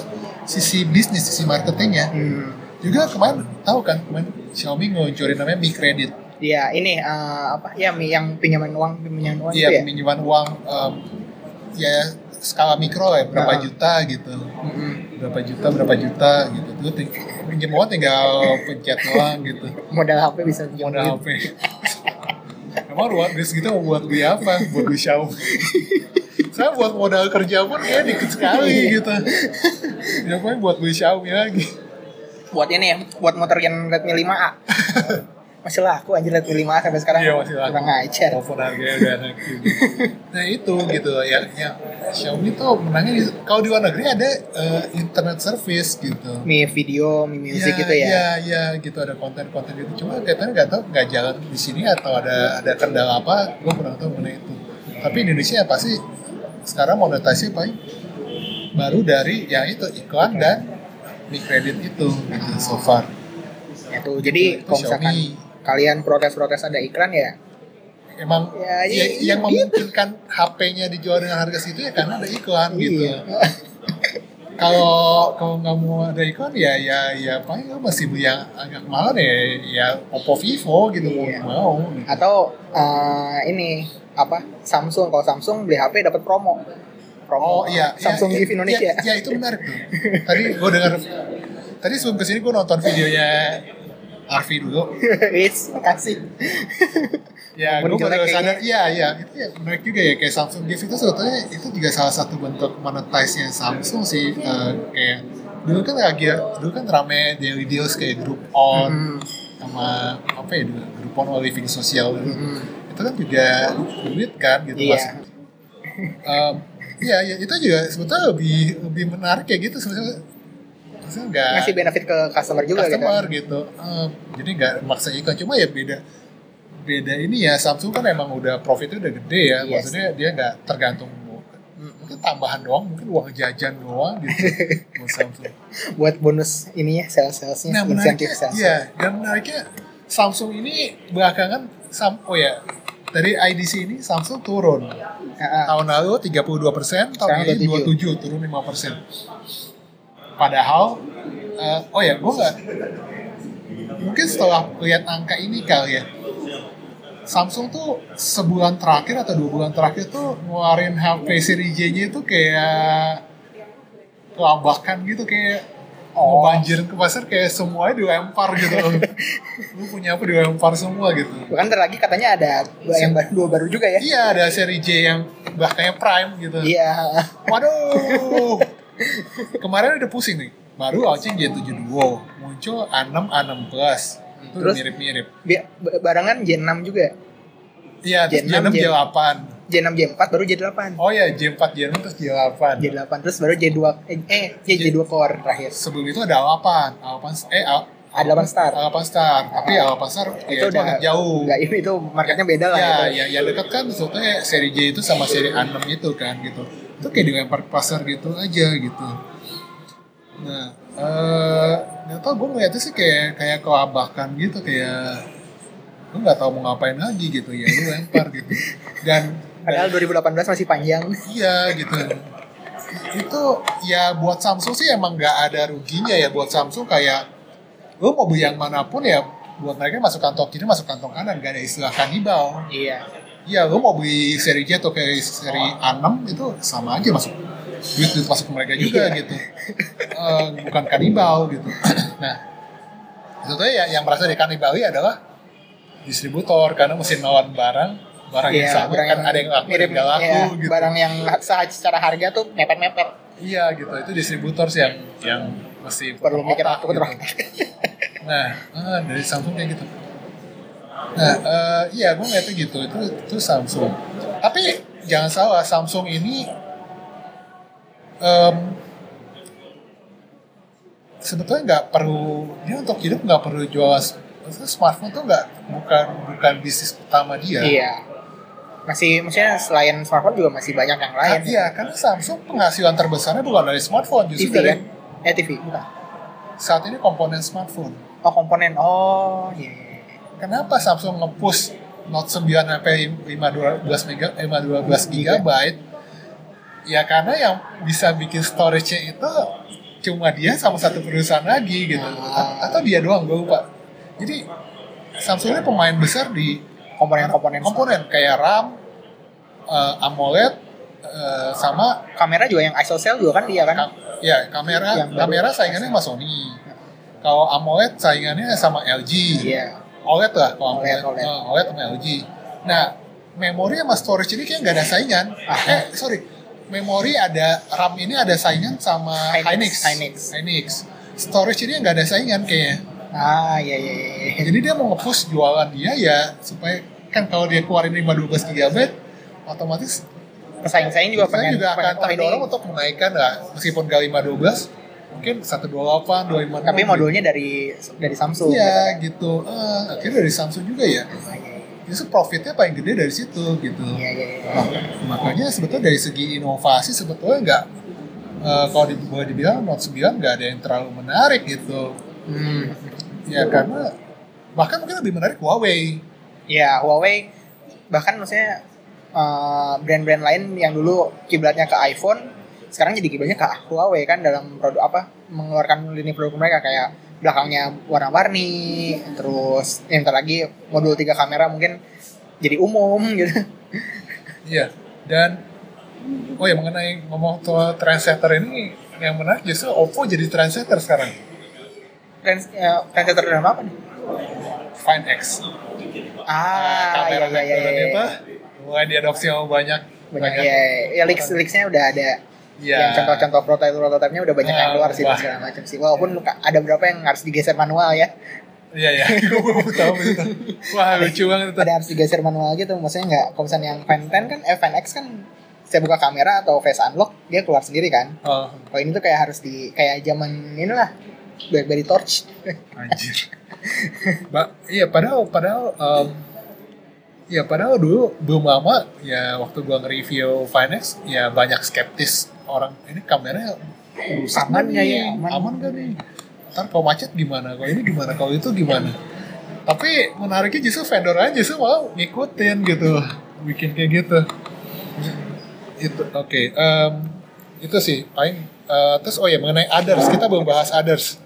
sisi bisnis sisi marketingnya.
Hmm,
juga kemarin tahu kan kemarin Xiaomi ngeluncurin namanya Mi Credit.
Ya ini eh, apa ya mi- yang pinjaman uang pinjaman uang
iya
ya?
peminjaman uang em, ya skala mikro ya berapa
Ah.
juta gitu.
Mm-mm.
berapa juta berapa juta gitu. Tuh ting- pinjam uang tinggal pencet doang gitu.
Modal HP bisa
modal
pinjam
HP emang luar duit segitu mau buat beli apa? Buat beli Xiaomi. Saya buat modal kerja pun kayak dikit sekali gitu. Ya paling buat beli Xiaomi lagi.
Buat ini ya buat muterin Redmi 5A masih laku anjir Redmi 5A sampai sekarang
Iya, masih laku.
kurang ajar
walaupun harganya udah naik gitu. nah itu gitu ya, ya Xiaomi tuh menangnya di- kalau di luar negeri ada eh, internet service gitu
Mi video, mi music gitu ya.
Iya, iya gitu ada konten-konten gitu. Cuma katanya nggak tahu nggak jalan di sini atau ada ada kendala apa, gue kurang tahu mengenai itu. Tapi Indonesia ya pasti sekarang monetasi paling baru dari yang itu iklan dan mi kredit itu gitu so far.
Itu jadi
Itu
kalau misalkan
Xiaomi.
Kalian protes-protes ada iklan ya,
Emang
Ya,
ya,
iya,
yang
iya.
memungkinkan HP-nya dijual dengan harga segitu ya karena ada iklan gitu.
iya.
Kalau kalau nggak mau ada iklan ya ya ya paling lo masih beli yang agak mahal ya ya Oppo Vivo gitu
Iya.
mau. Gitu.
Atau eh, ini apa Samsung kalau Samsung beli HP dapat promo. Promo
Oh iya,
Samsung
iya,
Gift Indonesia.
Iya, iya, itu menarik tuh. Tadi gue dengar, tadi sebelum ke sini gue nonton videonya Arfi dulu.
Wis, makasih.
Ya, gue baru sadar, iya, iya, itu ya menarik juga ya kayak Samsung Gift itu sebetulnya itu juga salah satu bentuk monetize-nya Samsung sih. Eh, kayak dulu kan lagi, dulu kan rame daily deals kayak Group On
Hmm,
sama apa ya dulu Group On Living Social dulu.
hmm.
itu kan juga duit kan gitu
Iya.
Mas. Em, Iya, ya, itu juga sebetulnya lebih lebih menarik kayak gitu sebetulnya. Maksudnya nggak
Ngasih benefit ke customer juga
customer
gitu.
gitu. Em, jadi nggak maksa iklan cuma ya beda beda ini ya Samsung kan emang udah profitnya udah gede ya.
Yes.
Maksudnya dia nggak tergantung mungkin tambahan doang, mungkin uang jajan doang gitu buat Samsung.
Buat bonus ininya sales-salesnya,
Nah,
insentif sales.
iya, dan menariknya Samsung ini belakangan sam, oh ya dari IDC ini Samsung turun.
Heeh.
Tahun lalu 32 persen, tahun ini 27, turun 5 persen. Padahal, eh, oh ya, gue nggak mungkin setelah lihat angka ini kali ya, Samsung tuh sebulan terakhir atau dua bulan terakhir tuh ngeluarin HP seri J-nya itu kayak kelabakan gitu kayak
Oh.
banjir ke pasar kayak semuanya dilempar gitu lu punya apa dilempar semua gitu
Bahkan lagi katanya ada dua yang baru, dua baru juga ya.
iya ada seri J yang bahkannya prime gitu
Iya.
waduh kemarin udah pusing nih baru launching J7 Duo muncul A6 A6 Plus itu
Terus?
mirip-mirip
barengan J6 juga.
iya terus
J6,
J6 J8
J6 J4 baru J8.
oh ya J4 J6 terus J8
J8 terus baru J2 eh, eh J, J2 core terakhir.
sebelum itu ada A8 A8 eh A,
A8 Star.
A8 Star tapi
Ah.
A8 Star ya,
itu udah
agak jauh
Enggak, itu, itu marketnya beda lah
ya,
itu.
ya, ya dekat kan sebetulnya seri J itu sama seri A6 itu kan gitu. Itu kayak dilempar ke pasar gitu aja gitu. Nah, eh nggak tau gue ngeliatnya sih kayak kayak kelabakan gitu kayak lu nggak tahu mau ngapain lagi gitu ya lu lempar gitu dan
Padahal 2018 masih panjang.
iya gitu itu ya buat Samsung sih emang nggak ada ruginya ya buat Samsung kayak lu mau beli yang mana pun ya buat mereka masuk kantong kiri masuk kantong kanan gak ada istilah kanibal
Iya.
Iya, lu mau beli seri J atau kayak seri A6 itu sama aja masuk duit duit masuk ke mereka juga
Iya.
gitu. Eh, bukan kanibal gitu. nah, sebetulnya ya, yang merasa dikanibali adalah distributor karena mesti nawan barang barang yang
Iya,
sama
barang
kan ada yang laku ada yang laku
iya,
gitu.
Barang yang secara harga tuh mepet-mepet.
Iya gitu, itu distributor sih yang yang mesti
Perlu mikir
otak
aku
gitu. Nah, ah, dari Samsung kayak gitu. Nah, eh, iya gue ngeliatnya gitu, itu itu Samsung. Tapi jangan salah, Samsung ini em, sebetulnya nggak perlu dia untuk hidup nggak perlu jual smartphone tuh nggak bukan bukan bisnis utama dia.
Iya. Masih maksudnya selain smartphone juga masih banyak yang lain.
Kan, iya, karena Samsung penghasilan terbesarnya bukan dari smartphone, justru
TV
dari
kan? Eh TV bukan.
saat ini komponen smartphone.
Oh komponen. Oh iya. iya, iya.
Kenapa Samsung nge-push Note 9 sampai 512 mega 512 gigabyte? Ya karena yang bisa bikin storage-nya itu cuma dia sama satu perusahaan lagi gitu. A- Atau dia doang, gue lupa. Jadi Samsung ini pemain besar di
Komponen-komponen.
komponen kayak RAM, eh, AMOLED, eh, sama
Kamera juga yang ISOCELL juga kan dia kan?
Ka- ya kamera kamera saingannya sama Sony. Kalau AMOLED saingannya sama LG.
Iya.
OLED lah kalau
OLED. OLED.
Oh, OLED sama LG. Nah, memori sama storage ini kayak nggak ada saingan.
Ah.
Eh, sorry. Memori ada RAM ini ada saingan sama
Hynix.
Hynix.
Hynix.
Storage ini nggak ada saingan kayaknya.
Ah iya iya iya. iya.
Jadi dia mau nge-push jualan dia ya supaya kan kalau dia keluarin 512 GB otomatis
Pesaing-pesaing juga
saya
pengen,
juga akan
pengen, oh, ini.
terdorong untuk menaikkan lah meskipun gak 512 mungkin 128 256
Tapi modulnya dari dari Samsung.
iya
gitu
gitu Ah, akhirnya dari Samsung juga ya
kan.
Justru profitnya paling gede dari situ gitu
Iya iya. iya.
Nah, makanya sebetulnya dari segi inovasi sebetulnya nggak eh, kalau di, boleh dibilang Note 9 nggak ada yang terlalu menarik gitu
Hmm.
ya karena bahkan mungkin lebih menarik Huawei
Ya Huawei bahkan maksudnya eh, brand-brand lain yang dulu kiblatnya ke iPhone sekarang jadi kiblatnya ke Huawei kan dalam produk apa mengeluarkan lini produk mereka kayak belakangnya warna-warni terus yang ntar lagi modul tiga kamera mungkin jadi umum gitu.
Iya dan oh ya mengenai ngomong soal trendsetter ini yang menarik justru Oppo jadi trendsetter sekarang.
Trans, ya, trendsetter dalam apa nih?
Find X.
Ah,
kamera
iya, iya, iya, iya.
itu mulai diadopsi sama banyak.
Banyak, ya, ya leaks leaksnya udah ada
Iya.
yang contoh-contoh prototipe prototipenya udah banyak yang
Ah,
keluar sih dan segala macam sih. Walaupun ada beberapa yang harus digeser manual ya.
Iya iya, gue tahu itu. Wah lucu banget itu.
ada harus digeser manual gitu. Maksudnya nggak kalau misalnya yang Fan 10 kan eh Fan X kan saya buka kamera atau face unlock dia keluar sendiri kan.
Oh,
kalau ini tuh kayak harus di kayak zaman inilah BlackBerry Torch.
Anjir. Ba iya padahal padahal um, ya padahal dulu belum lama ya waktu gua nge-review Finex ya banyak skeptis orang ini kameranya nih?
ya? Aman.
Aman nggak nih? Ntar kalau macet gimana? Kalau ini gimana? Kalau itu gimana? Tapi menariknya justru vendor aja justru malah ngikutin gitu, bikin kayak gitu. Itu oke. em, itu sih paling. eh, terus oh ya mengenai others kita belum bahas others.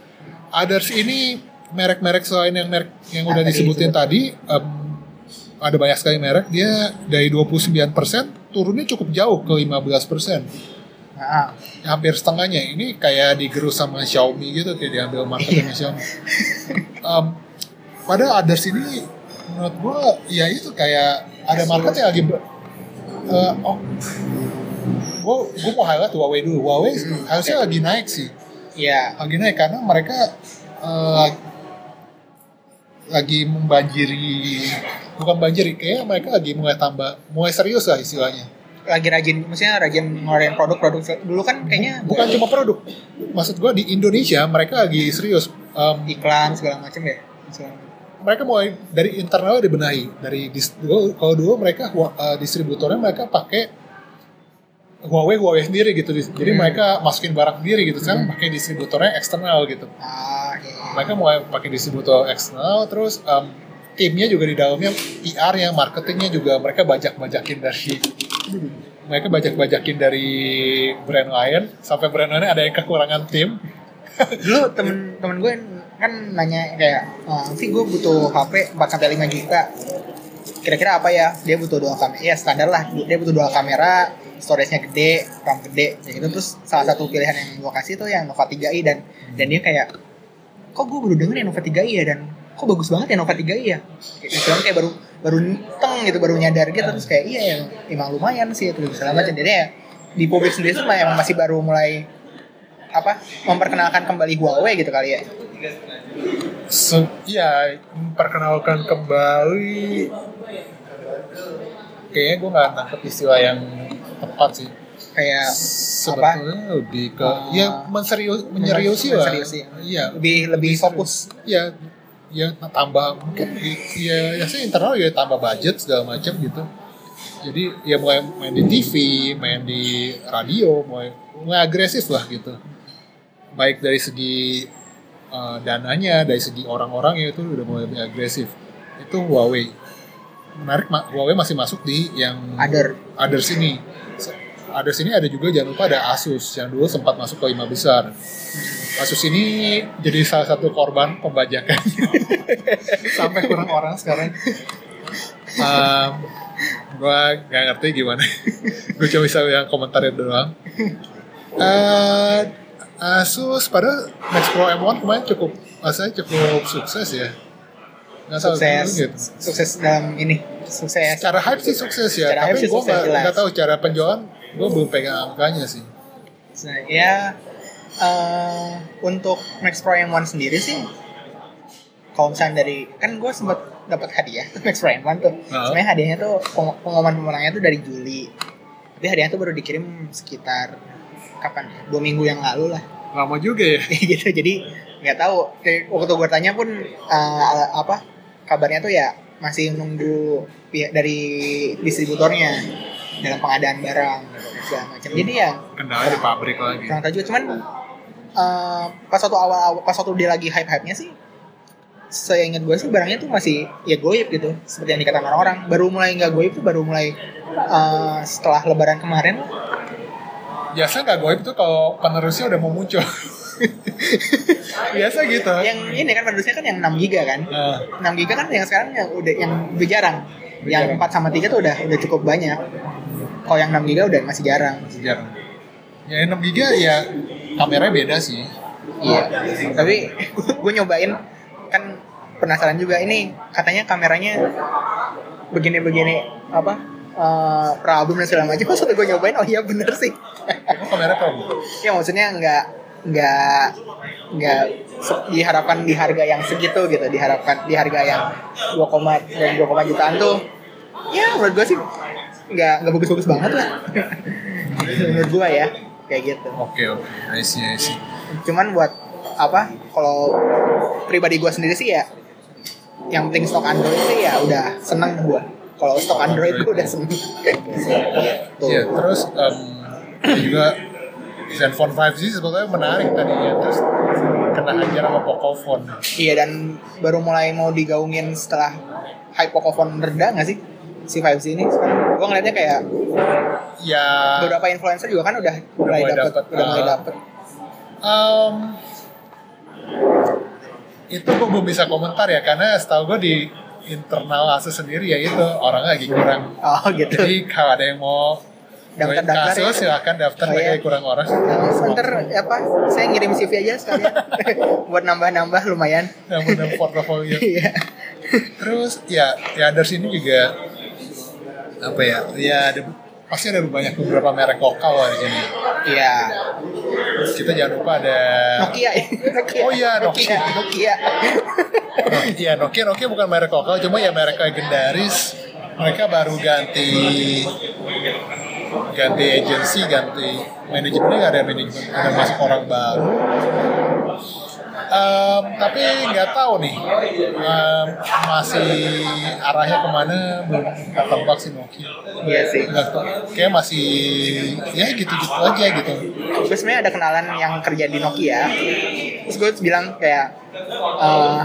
Others ini merek-merek selain yang merek yang udah
Ah,
disebutin
disebut.
tadi em, ada banyak sekali merek dia dari 29% turunnya cukup jauh ke 15%
nah,
hampir setengahnya. Ini kayak digerus sama Xiaomi gitu kayak diambil marketnya Xiaomi. Em, pada others ini menurut gua ya itu kayak ada market yang lagi eh, oh. Gua gua mau highlight Huawei dulu. Huawei harusnya lagi naik sih.
Ya
lagi naik karena mereka eh, lagi membanjiri bukan banjiri kayak mereka lagi mulai tambah mulai serius lah istilahnya
lagi rajin maksudnya rajin ngeluarin produk-produk dulu kan kayaknya
bukan cuma produk. Maksud gua di Indonesia mereka lagi serius Em,
iklan segala macam ya Segala-
mereka mulai dari internal dibenahi. Dari kalau dulu mereka eh, distributornya mereka pakai Huawei Huawei sendiri gitu. Jadi
Hmm.
mereka masukin barang sendiri gitu. Sekarang pakai distributornya eksternal gitu.
Ah, iya.
mereka mau pakai distributor eksternal terus em, timnya juga di dalamnya PR nya marketingnya juga mereka bajak-bajakin dari mereka bajak-bajakin dari brand lain. Sampai brand lain ada yang kekurangan tim.
Dulu temen temen gue kan nanya kayak "Ah, sih gue butuh HP 4 sampai 5 juta. Kira-kira apa ya? Dia butuh dua kamera ya standar lah. Dia butuh dua kamera storage-nya gede RAM gede ya gitu. Terus salah satu pilihan yang gue kasih tuh yang Nova 3i dan dan dia kayak kok gue baru denger ya Nova 3i ya dan kok bagus banget ya Nova 3i ya kayak istilahnya kayak baru baru teng gitu baru nyadar gitu. Terus kayak iya ya emang lumayan sih terus segala macam jadi ya di publik sendiri tuh emang masih baru mulai apa memperkenalkan kembali Huawei gitu kali ya.
Se ya memperkenalkan kembali. Kayaknya gue nggak nangkep istilah yang tepat sih.
Kayak
sebetulnya lebih ke
Uh,
ya menserius menyeriusi lah. Iya.
Lebih lebih fokus.
Ya ya tambah mungkin ya ya sih internal ya tambah budget segala macam gitu. Jadi ya mulai main di TV main di radio mulai mulai agresif lah gitu. Baik dari segi uh, dananya dari segi orang-orangnya itu udah mulai lebih agresif. Itu Huawei. Menarik Huawei masih masuk di yang
Other.
other sini. Ada sini ada juga jangan lupa ada Asus yang dulu sempat masuk ke lima besar Asus ini jadi salah satu korban pembajakan. Sampai kurang orang sekarang. Um, gue gak ngerti gimana. Gue cuma bisa yang komentarnya doang. Eh, Asus pada Max Pro M1 kemarin cukup rasanya cukup sukses ya. Nggak tahu
sukses.
gitu.
sukses dalam ini sukses.
Secara hype sih sukses ya,
hype
tapi gue nggak tahu cara penjualan, gue belum pegang angkanya sih.
Nah, ya eh, untuk Max Pro yang One sendiri sih kalau misalnya dari kan gue sempat dapat hadiah Max Pro yang One tuh
Ah.
sebenarnya hadiahnya tuh peng- pengumuman pemenangnya tuh dari Juli tapi hadiahnya tuh baru dikirim sekitar kapan ya? dua minggu yang lalu lah
Lama juga ya.
gitu jadi nggak tahu Kayak waktu gue tanya pun eh, apa kabarnya tuh ya masih nunggu pihak dari distributornya dalam pengadaan barang gitu, segala macam jadi ya
Kendala di pabrik lagi.
kurang tahu juga cuman eh, pas waktu awal, awal pas waktu dia lagi hype hype nya sih saya ingat gue sih barangnya tuh masih ya goib gitu seperti yang dikatakan orang-orang baru mulai nggak goib tuh baru mulai eh, setelah lebaran kemarin
Biasa nggak goib tuh kalau penerusnya udah mau muncul. Biasa gitu.
yang ini kan penerusnya kan yang 6 giga kan
Nah,
6 giga kan yang sekarang yang udah yang lebih jarang. Yang
Jarang.
4 sama 3 tuh udah udah cukup banyak. Kalau yang 6 giga udah masih jarang.
jarang. Ya 6 giga ya kameranya beda sih.
Iya. Tapi gue nyobain kan penasaran juga ini katanya kameranya begini-begini apa eh problem dan segala macam. Waktu gue nyobain oh iya bener sih.
Emang kamera kamu?
ya maksudnya nggak nggak nggak diharapkan di harga yang segitu gitu diharapkan di harga yang 2, dan 2, jutaan tuh ya menurut gue sih nggak nggak bagus-bagus banget lah menurut gue ya kayak gitu
Oke oke, I see I see.
cuman buat apa kalau pribadi gue sendiri sih ya yang penting stok Android sih ya udah seneng gue kalau stok Android gue udah seneng Tuh.
Iya, terus em, juga Zenfone 5G sebetulnya menarik tadi ya, terus kena hajar sama Pocophone.
Iya dan baru mulai mau digaungin setelah hype Pocophone reda nggak sih si 5G ini sekarang? Gue ngeliatnya kayak
Ya,
beberapa influencer juga kan udah mulai dapet,
dapet,
udah mulai
ah.
dapet.
em, itu gue belum bisa komentar ya, karena setahu gue di internal Asus sendiri ya itu orangnya lagi kurang.
Oh gitu.
Jadi kalau ada yang mau
Daftar- daftar
Asus
ya.
silahkan daftar
Oh, iya.
kurang orang.
Nah, sebentar apa? Saya ngirim CV aja sekalian buat nambah-nambah lumayan.
Dalam portofolio.
Iya.
Terus ya ya dari sini juga apa ya? Ya ada pasti ada banyak beberapa merek lokal lah di sini.
Iya.
Kita jangan lupa ada
Nokia. ya. Nokia.
Oh iya,
Nokia. Nokia.
Iya Nokia Nokia bukan merek lokal, cuma ya merek legendaris. Mereka baru ganti ganti agensi, ganti manajemennya nggak ada manajemen, ada masuk orang baru. Em, tapi nggak tahu nih em, masih arahnya ke mana belum ketebak sih Nokia
Iya sih.
nggak tahu kayak masih ya gitu-gitu aja gitu
Terus sebenarnya ada kenalan yang kerja di Nokia. Terus gue bilang kayak eh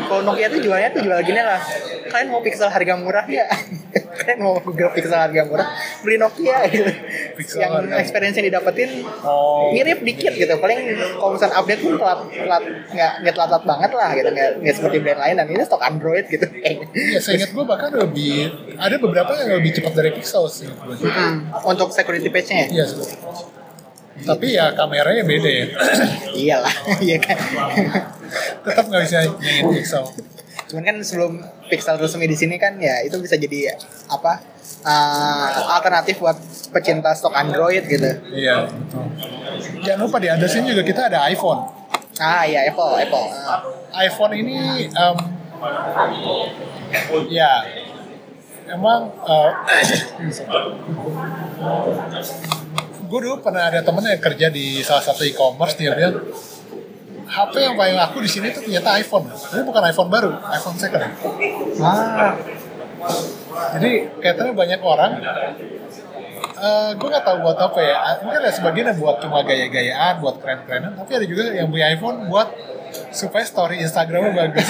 kalau Nokia tuh jualnya tuh jual gini lah. Kalian mau pixel harga murah ya? Kalian mau Google pixel harga murah? Beli Nokia gitu.
Pixel
yang
harga-
experience yang didapetin
oh
mirip dikit gitu paling kalau misalnya update pun telat telat nggak nggak telat telat banget lah gitu nggak nggak seperti brand lain dan ini stok Android gitu
Iya, saya ingat gue bahkan lebih ada beberapa yang lebih cepat dari Pixel sih.
Hmm, untuk security patch-nya ya
Iya, sih. Tapi ya kameranya beda ya.
iyalah iya kan
Tetap nggak bisa nyanyiin Pixel.
cuman kan sebelum pixel resmi di sini kan ya itu bisa jadi apa uh, alternatif buat pecinta stok Android gitu
Iya, betul. Jangan lupa di under sini juga kita ada iPhone.
ah iya Apple Apple Ah.
iPhone ini em, ya emang gue dulu pernah ada temen yang kerja di salah satu e-commerce dia bilang HP yang paling laku di sini tuh ternyata iPhone. Tapi bukan iPhone baru iPhone second.
Ah
jadi kayaknya banyak orang eh gue nggak tahu buat apa ya. Mungkin ada sebagian yang buat cuma gaya-gayaan buat keren-kerenan tapi ada juga yang beli iPhone buat supaya story Instagramnya bagus.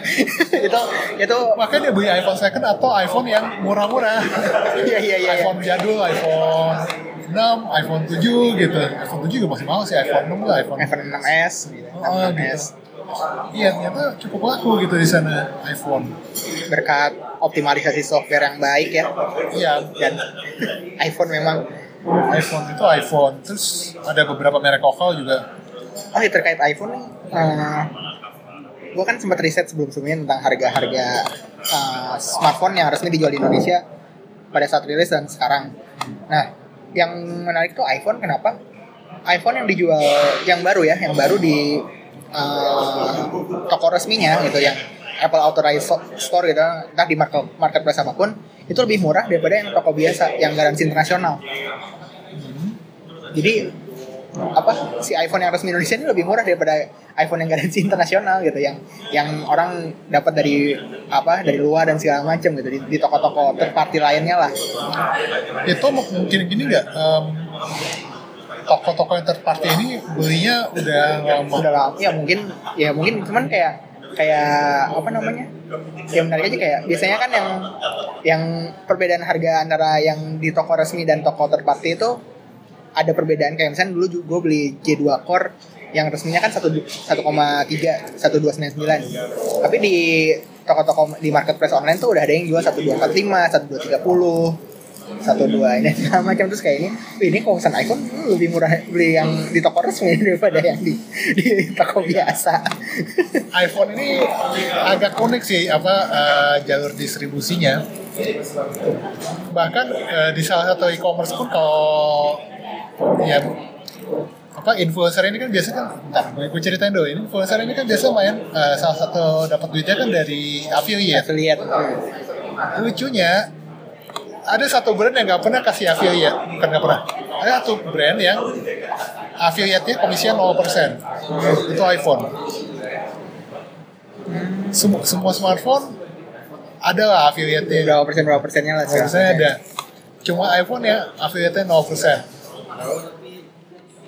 Itu itu.
Makanya dia beli iPhone second atau iPhone yang murah-murah.
Iya iya iya
iPhone jadul iPhone 6 iPhone 7 gitu. iPhone 7 juga masih mahal sih iPhone 6 lah iPhone
iPhone 6s gitu.
oh
6s
gitu. Iya ternyata cukup laku gitu di sana iPhone.
Berkat optimalisasi software yang baik ya.
Iya.
Dan iPhone memang
iPhone itu iPhone. Terus ada beberapa merek lokal juga
oh ya terkait iPhone nih eh, gue kan sempat riset sebelum sebelumnya tentang harga-harga eh, smartphone yang resmi dijual di Indonesia pada saat rilis dan sekarang. Nah yang menarik tuh iPhone kenapa? iPhone yang dijual yang baru ya yang baru di eh, toko resminya gitu yang Apple Authorized Store gitu entah di market marketplace apa pun itu lebih murah daripada yang toko biasa yang garansi internasional. Jadi apa si iPhone yang resmi Indonesia ini lebih murah daripada iPhone yang garansi internasional gitu yang yang orang dapat dari apa dari luar dan segala macam gitu di, di toko-toko third party lainnya lah.
Itu mu- mungkin gini nggak em, toko-toko yang third party ini belinya udah lama?
Udah lama ya mungkin ya mungkin cuman kayak kayak apa namanya ya menarik aja kayak biasanya kan yang yang perbedaan harga antara yang di toko resmi dan toko third party itu ada perbedaan. Kayak misalnya dulu gue beli J2 Core yang resminya kan 1 1,3 1299 tapi di toko-toko di marketplace online tuh udah ada yang jual 1245 1230 satu dua ini. Segala macam terus kayak ini. "Wih, ini misalnya iPhone hmm, lebih murah beli yang di toko resmi daripada yang di di toko biasa.
iPhone ini agak unik sih apa eh, jalur distribusinya. Bahkan eh, di salah satu e-commerce pun kalau ya apa influencer ini kan biasa kan bentar gue ceritain dulu ini influencer ini kan biasa main eh, salah satu dapat duitnya kan dari affiliate.
Affiliate.
Lucunya ada satu brand yang nggak pernah kasih affiliate bukan nggak pernah. Ada satu brand yang affiliate-nya komisinya 0% itu iPhone. Semua, semua smartphone ada lah affiliate-nya.
Berapa persen berapa persennya lah sekarang.
biasanya ada. Cuma iPhone ya affiliate-nya 0% Eh,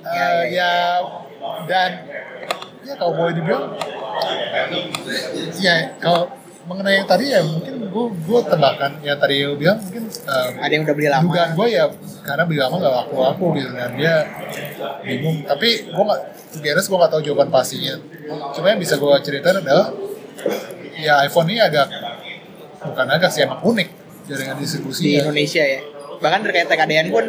Ya, ya,
ya dan ya kalau boleh dibilang ya kalau mengenai yang tadi ya mungkin gue gue tebakan yang tadi lu bilang mungkin eh,
ada yang udah beli lama.
dugaan gue ya karena beli lama gak laku laku gitu dan dia bingung. Tapi gue gak biasa gue gak tahu jawaban pastinya. Cuma yang bisa gue ceritain adalah ya iPhone ini agak bukan agak sih emang unik jaringan
di
distribusinya
Indonesia ya. Bahkan terkait TKDN pun.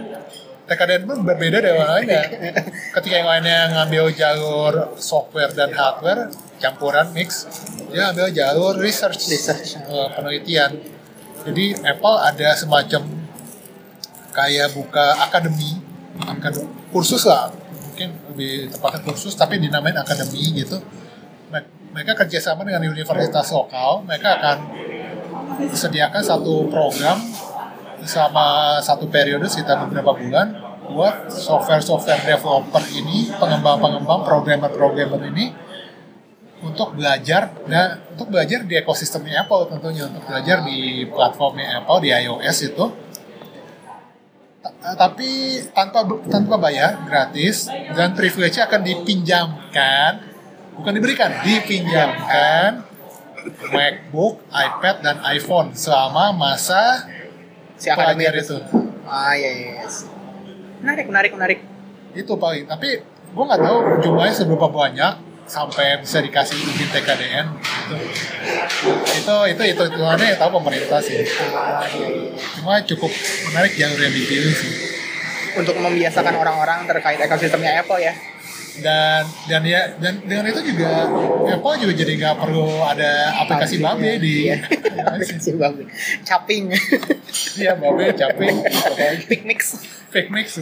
TKDN pun berbeda dari yang lainnya ketika yang lainnya ngambil jalur software dan hardware campuran mix dia ambil jalur research,
Research.
eh, penelitian. Jadi Apple ada semacam kayak buka akademi akademi kursus lah. Mungkin lebih tepatnya kursus tapi dinamain akademi gitu. Me- mereka kerjasama dengan universitas lokal. Mereka akan sediakan satu program selama satu periode sekitar beberapa bulan buat software-software developer ini, pengembang-pengembang, programmer-programmer ini untuk belajar dan untuk belajar di ekosistemnya Apple tentunya untuk belajar di platformnya Apple di iOS itu Ta- tapi tanpa tanpa bayar gratis dan privilege akan dipinjamkan bukan diberikan dipinjamkan MacBook, iPad dan iPhone selama masa
Si
pelajar itu
Ah iya iya. iya. Menarik menarik menarik.
itu paling tapi gue nggak tahu jumlahnya seberapa banyak sampai bisa dikasih izin TKDN gitu. itu itu itu hitungannya yang tahu pemerintah sih cuma cukup menarik jalur yang dipilih sih
Untuk membiasakan orang-orang terkait ekosistemnya Apple ya.
dan dan ya dan dengan itu juga Apple juga jadi nggak perlu ada aplikasi babe di
Iya. aplikasi babe. Caping.
iya babe capek
Picmix.
fake mix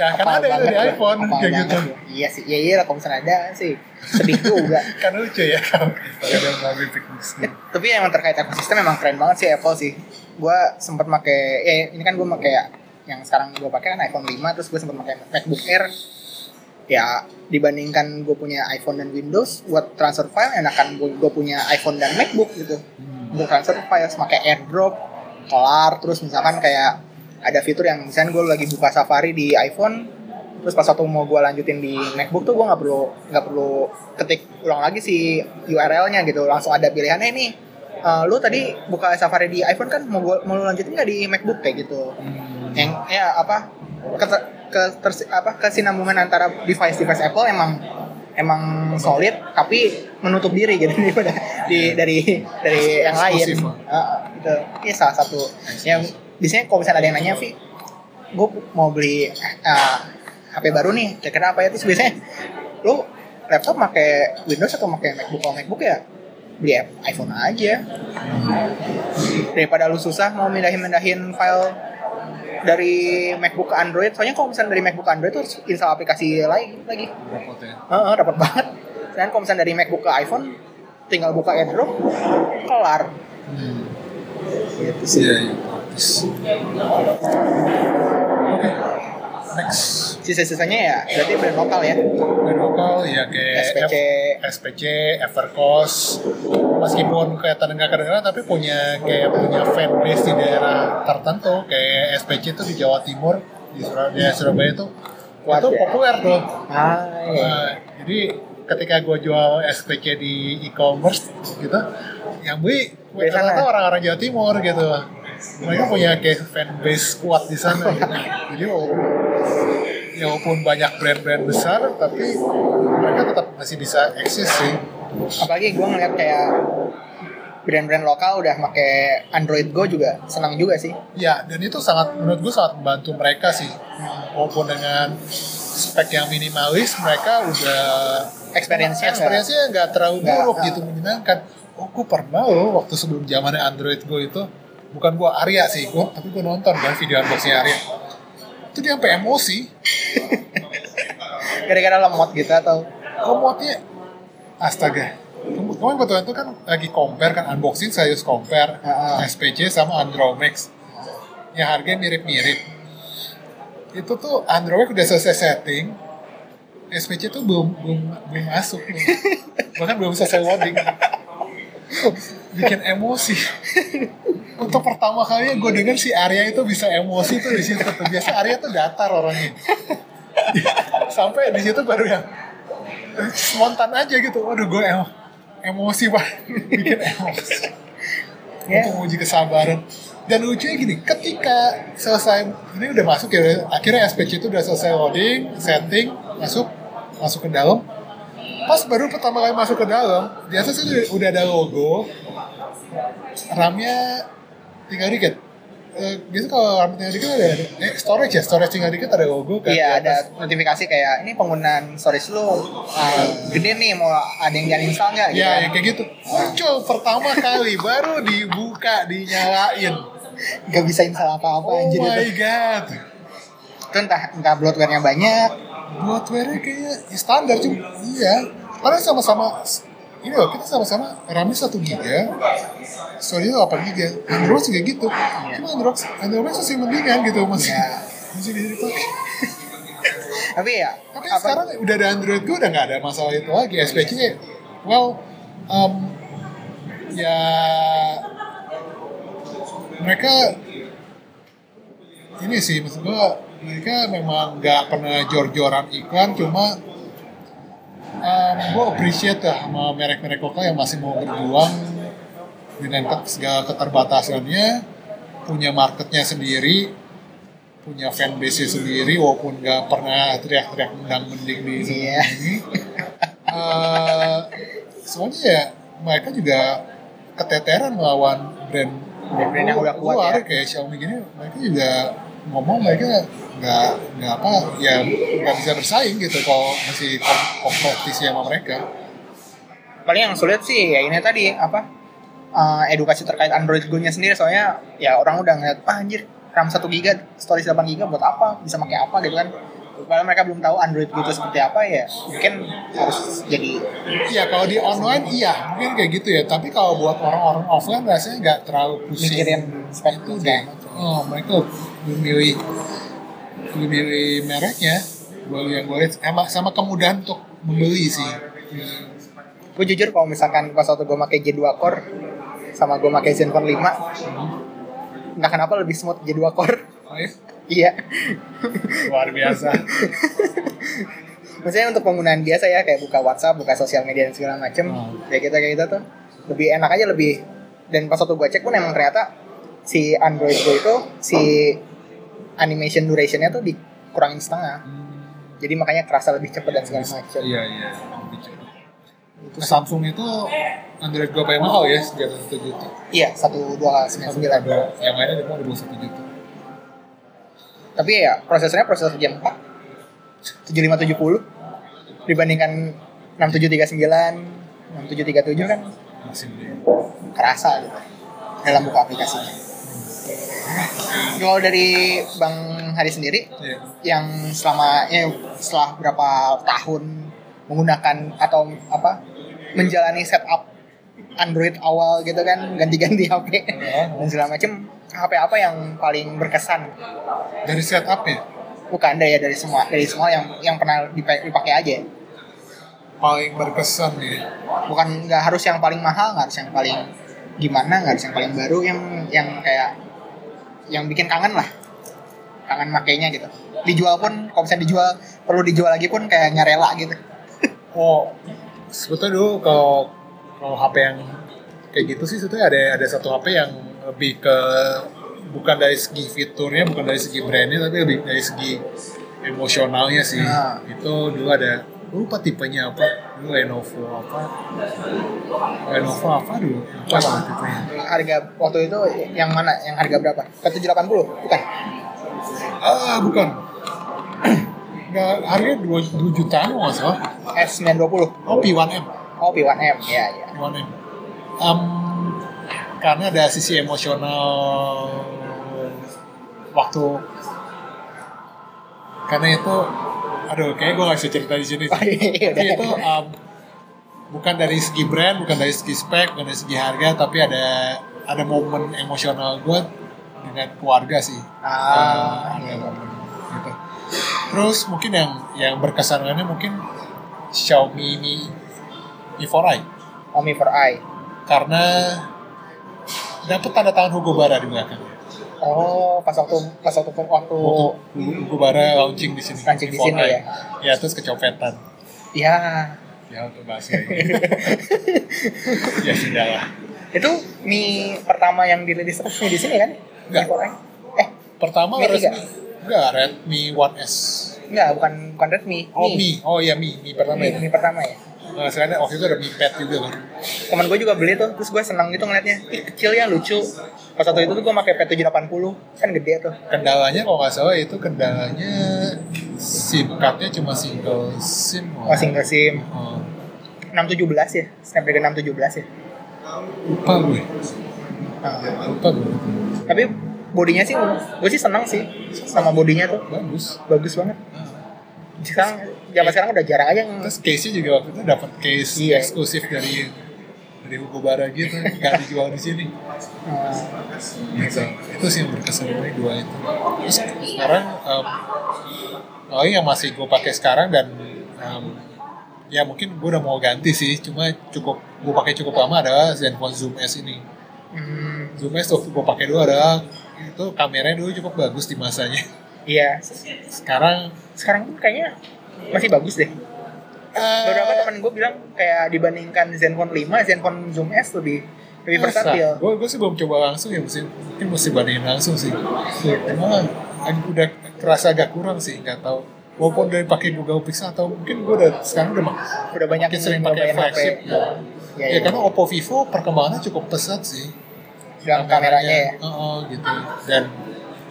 nah karena ada itu di iPhone kayak gitu
Iya sih. Iya iya lah kalau misalnya ada sih. Sedih juga.
kan lucu ya kalau ada
Eh, tapi emang terkait ekosistem memang keren banget sih Apple sih. Gua sempat pakai ya ini kan gue pakai yang sekarang gue pakai kan iPhone 5 terus gue sempat pakai MacBook Air. Ya dibandingkan gue punya iPhone dan Windows buat transfer file enakan gue punya iPhone dan MacBook gitu. Untuk transfer file pakai AirDrop kelar terus misalkan kayak ada fitur yang misalnya gue lagi buka Safari di iPhone terus pas waktu mau gue lanjutin di MacBook tuh gue nggak perlu nggak perlu ketik ulang lagi si URL-nya gitu. Langsung ada pilihannya ini eh, lu tadi buka Safari di iPhone kan mau gua, mau lu lanjutin nggak di MacBook? Kayak gitu. Yang ya apa ke, ke tersi- apa kesinambungan antara device device Apple emang emang solid tapi menutup diri gitu daripada di dari dari yang lain. Heeh, gitu. Ini salah satu. Yang biasanya kalau misalnya ada yang nanya Vi gue mau beli eh, HP baru nih kira-kira apa ya? Terus biasanya lu laptop pakai Windows atau pakai MacBook? Kalau MacBook ya beli iPhone aja. Daripada lu susah mau mindahin-mindahin file dari MacBook ke Android soalnya kalau misalnya dari MacBook ke Android tuh harus install aplikasi lagi lagi.
Repot ya.
Heeh, dapat banget. Dan kalau misalnya dari MacBook ke iPhone tinggal buka AirDrop kelar.
Hmm.
gitu sih.
Iya, iya. Bagus. Oke. Next.
sisa-sisanya ya berarti brand lokal ya
Brand lokal ya kayak
SPC.
F- SPC, Evercost, meskipun kelihatan nggak kedengeran tapi punya kayak punya fanbase di daerah tertentu kayak SPC itu di Jawa Timur di Surabaya, Surabaya itu
Kuat
itu
ya?
populer tuh.
ah iya.
Nah, jadi ketika gue jual SPC di e-commerce gitu, yang beli rata-rata orang-orang Jawa Timur gitu. Mereka punya kayak fanbase kuat di sana. gitu. Jadi walaupun, ya walaupun banyak brand-brand besar, tapi mereka tetap masih bisa eksis sih.
apalagi gue ngeliat kayak brand-brand lokal udah pakai Android Go juga senang juga sih
Ya, dan itu sangat menurut gue sangat membantu mereka sih. Walaupun dengan spek yang minimalis, mereka udah
experience-nya
experience-nya nggak terlalu buruk gitu menyenangkan. Oh, gue pernah loh waktu sebelum zamannya Android Go itu bukan gue Arya sih, gue tapi gue nonton kan video unboxing Arya. Itu dia sampai emosi.
gara-gara lemot gitu atau
Komodnya astaga. Kemarin kebetulan itu kan lagi compare kan unboxing serius compare
Ah, ah.
SPC sama Andromex. Yang harganya mirip-mirip. Itu tuh Andromex udah selesai setting, SPC tuh belum belum belum masuk. Bahkan belum selesai loading. Bikin emosi. Untuk pertama kalinya gue denger si Arya itu bisa emosi tuh di situ. tuh. Biasa Arya tuh datar orangnya. Sampai di situ baru yang eh, spontan aja gitu. Waduh gue em emosi banget. Bikin emosi.
ya
Untuk menguji kesabaran. Dan lucunya gini, ketika selesai ini udah masuk ya, akhirnya SPC itu udah selesai loading, setting, masuk, masuk ke dalam. Pas baru pertama kali masuk ke dalam, di atas itu udah ada logo, RAM-nya tinggal dikit. Eh, biasa kalau RAM tinggal dikit ada, eh, storage ya, storage tinggal dikit ada logo kan.
iya
atas.
ada notifikasi kayak ini penggunaan storage lu ah, gede nih mau ada yang jangan install nggak gitu
Ya,
kan.
yang kayak gitu. Muncul pertama kali, baru dibuka, dinyalain.
nggak bisa install apa-apa
Oh
anjir
my
itu.
god.
itu entah entah bloatware-nya banyak
Bloatware-nya kayaknya ya standar cuma iya. Karena sama-sama ini loh kita sama-sama RAM-nya 1 giga, storage 8 giga. Android juga gitu. Cuma Android Android masih mendingan gitu masih.
ya
masih bisa dipakai
Tapi ya
tapi
apa-
sekarang udah ada Android gue udah nggak ada masalah itu lagi SPC well um, ya mereka ini sih maksud gue mereka memang nggak pernah jor-joran iklan cuma um, gue appreciate lah sama merek-merek lokal yang masih mau berjuang dengan segala keterbatasannya punya marketnya sendiri punya fanbase sendiri walaupun nggak pernah teriak-teriak mendang mending di
Iya.
ini Eh, soalnya ya mereka juga keteteran melawan brand
Brand-brand yang udah kuat
luar,
ya.
kayak Xiaomi gini mereka juga ngomong mereka nggak nggak apa ya nggak bisa bersaing gitu kalau masih kom- kompetisi sama mereka.
Paling yang sulit sih ya ini tadi apa eh, edukasi terkait Android Go nya sendiri. Soalnya ya orang udah ngeliat ah anjir RAM 1 GB storage 8 GB buat apa? Bisa pakai apa? gitu kan padahal mereka belum tahu Android Go itu seperti apa ya mungkin harus jadi
Iya kalau di online iya mungkin kayak gitu ya. Tapi kalau buat orang-orang offline rasanya nggak terlalu pusing.
Mikirin spek
itu deh oh mereka lebih milih lebih milih mereknya. Gue yang gue lihat. Sama, sama kemudahan untuk membeli sih.
Gue jujur kalau misalkan pas waktu gue pakai J2 Core sama gue pakai Zenfone 5 entah kenapa lebih smooth J2 Core.
Oh, ya?
Iya.
Luar biasa.
Maksudnya untuk penggunaan biasa ya kayak buka WhatsApp buka sosial media dan segala macem.
Hmm.
kayak kita kayak kita tuh lebih enak aja lebih dan pas waktu gue cek pun emang ternyata si Android Go itu si animation durationnya tuh dikurangin setengah. Jadi makanya kerasa lebih cepat dan segala macem.
Iya iya. Lebih cepat. Nah, Samsung itu Android gue paling mahal ya atas satu juta.
Iya satu dua sembilan sembilan.
Yang lainnya di bawah satu juta
tapi ya prosesornya prosesor Gen 4 7570 dibandingkan 6739 6737 kan
masih
kerasa gitu dalam buka aplikasinya. Kalau dari Bang Hari sendiri
Iya.
yang selama ya, setelah berapa tahun menggunakan atau apa menjalani setup Android awal gitu kan ganti-ganti HP
Iya.
dan segala macem. HP apa yang paling berkesan?
Dari setupnya
bukan dari ya dari semua dari semua yang yang pernah dipakai, dipakai aja.
Paling berkesan nih
bukan nggak harus yang paling mahal nggak harus yang paling gimana nggak harus yang paling baru yang yang kayak yang bikin kangen lah. Kangen makainya gitu. Dijual pun kalau misalnya dijual perlu dijual lagi pun kayak nyarela gitu.
Oh, sebetulnya dulu kalau kalau HP yang kayak gitu sih sebetulnya ada ada satu HP yang lebih ke bukan dari segi fiturnya, bukan dari segi brandnya, tapi lebih dari segi emosionalnya sih.
Ah.
Itu dulu ada lupa tipenya apa. Dulu Lenovo apa. Lenovo apa dulu? Apa nama tipenya.
Harga waktu itu yang mana? Yang harga berapa? Ke 780 bukan?
Ah bukan. Nggak harganya dua, dua jutaan kalau nggak salah.
S920
oh P1M
oh P1M ya ya
Gimana ya? Em, karena ada sisi emosional waktu karena itu aduh kayaknya gue gak bisa cerita di sini.
Oh, iya,
tapi
udah.
itu em, bukan dari segi brand bukan dari segi spek bukan dari segi harga tapi ada ada momen emosional gue dengan keluarga sih
Ah,
Eh, ada momen gitu terus mungkin yang yang berkesan lainnya mungkin Xiaomi Mi Mi 4i
Omi for Eye
karena dapat tanda tangan Hugo Bara di belakang.
oh pas waktu pas waktu waktu
Hugo Bara launching di sini.
Launching di sini ya.
Ya terus kecopetan.
ya
Ya untuk bahasa ini. ya sudah lah.
itu Mi pertama yang dirilis resmi di sini kan Mi
Enggak.
4i eh
Pertama
Mi
resmi. Enggak, Redmi One S.
enggak bukan bukan Redmi
Oh Mi. Oh ya Mi. Mi pertama
Mi,
ya.
Mi pertama ya
Nah, sekarang waktu itu ada Mi Pad juga kan.
teman gue juga beli tuh terus gue senang gitu ngeliatnya. Ih, kecil ya lucu. Pas waktu itu tuh gue pakai P780 kan gede tuh.
Kendalanya kalau nggak salah itu kendalanya SIM cardnya cuma single SIM.
oh single sim.
Oh,
617 ya? Snapdragon 617 ya?
Lupa gue.
Nah,
Lupa gue.
tapi bodinya sih gue sih senang sih sama bodinya tuh.
Bagus.
bagus banget. Sekarang zaman sekarang udah jarang aja yang
Terus case-nya juga waktu itu dapat case
Iya.
eksklusif dari dari Hugo Bara gitu nggak dijual di sini gitu. itu sih yang berkesan dari dua itu terus sekarang um, oh yang masih gue pakai sekarang dan um, ya mungkin gue udah mau ganti sih cuma cukup gue pakai cukup lama adalah Zenfone Zoom S ini
hmm,
Zoom S waktu gue pakai dulu adalah itu kameranya dulu cukup bagus di masanya
iya.
sekarang
Sekarang pun kayaknya masih bagus deh. Beberapa teman gue bilang kayak dibandingkan Zenfone 5, Zenfone Zoom S lebih lebih versatil.
gue gue sih belum coba langsung ya mesti mungkin mesti bandingin langsung sih
Gitu.
Cuma ag- udah kerasa agak kurang sih, nggak tahu. Walaupun dari pakai Google Pixel atau mungkin gue udah sekarang udah mak-
Udah banyak
makin sering
yang
pakai flagship.
Ya,
Ya,
ya,
karena Oppo Vivo perkembangannya cukup pesat sih.
dalam kameranya ya.
Heeh, gitu. Dan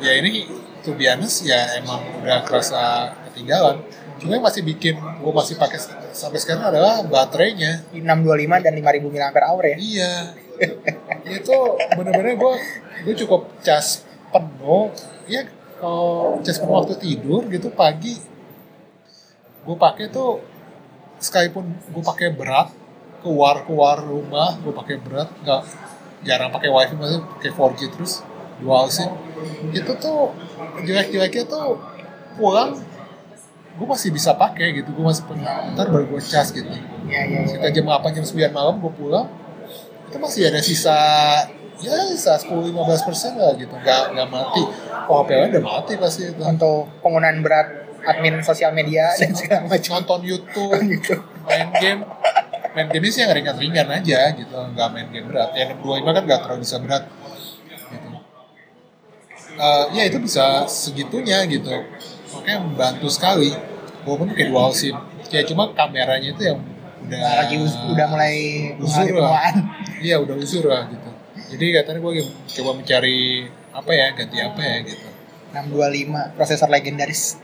ya ini to be honest ya emang udah kerasa ketinggalan. Cuma yang masih bikin gue masih pakai sampai sekarang adalah baterainya.
625 dan 5000 mAh ya.
Iya. itu bener-bener gue gue cukup cas penuh. Ya kalau cas penuh waktu tidur gitu pagi gue pakai tuh sekalipun gue pakai berat keluar keluar rumah gue pakai berat nggak jarang pakai wifi masih pakai 4G terus dual sim itu tuh jelek-jeleknya tuh pulang gue masih bisa pakai gitu gue masih punya. Ntar baru gue cas gitu.
Ya, ya, ya.
kita jam 8 jam 9 malam gue pulang itu masih ada sisa ya sisa 10-15 persen lah gitu. Nggak nggak mati. Oh HP lain udah mati pasti itu.
Untuk penggunaan berat admin sosial media dan segala macam.
nonton YouTube
gitu.
main game. Main game sih yang ringan-ringan aja gitu nggak main game berat. Ya 625 kan nggak terlalu bisa berat gitu. Eh, ya itu bisa segitunya gitu makanya membantu sekali. Walaupun pakai dual sim. Ya cuma kameranya itu yang udah
lagi us- udah mulai
usur lah. iya udah usur lah gitu. Jadi katanya gue coba mencari apa ya ganti apa ya gitu.
625 prosesor legendaris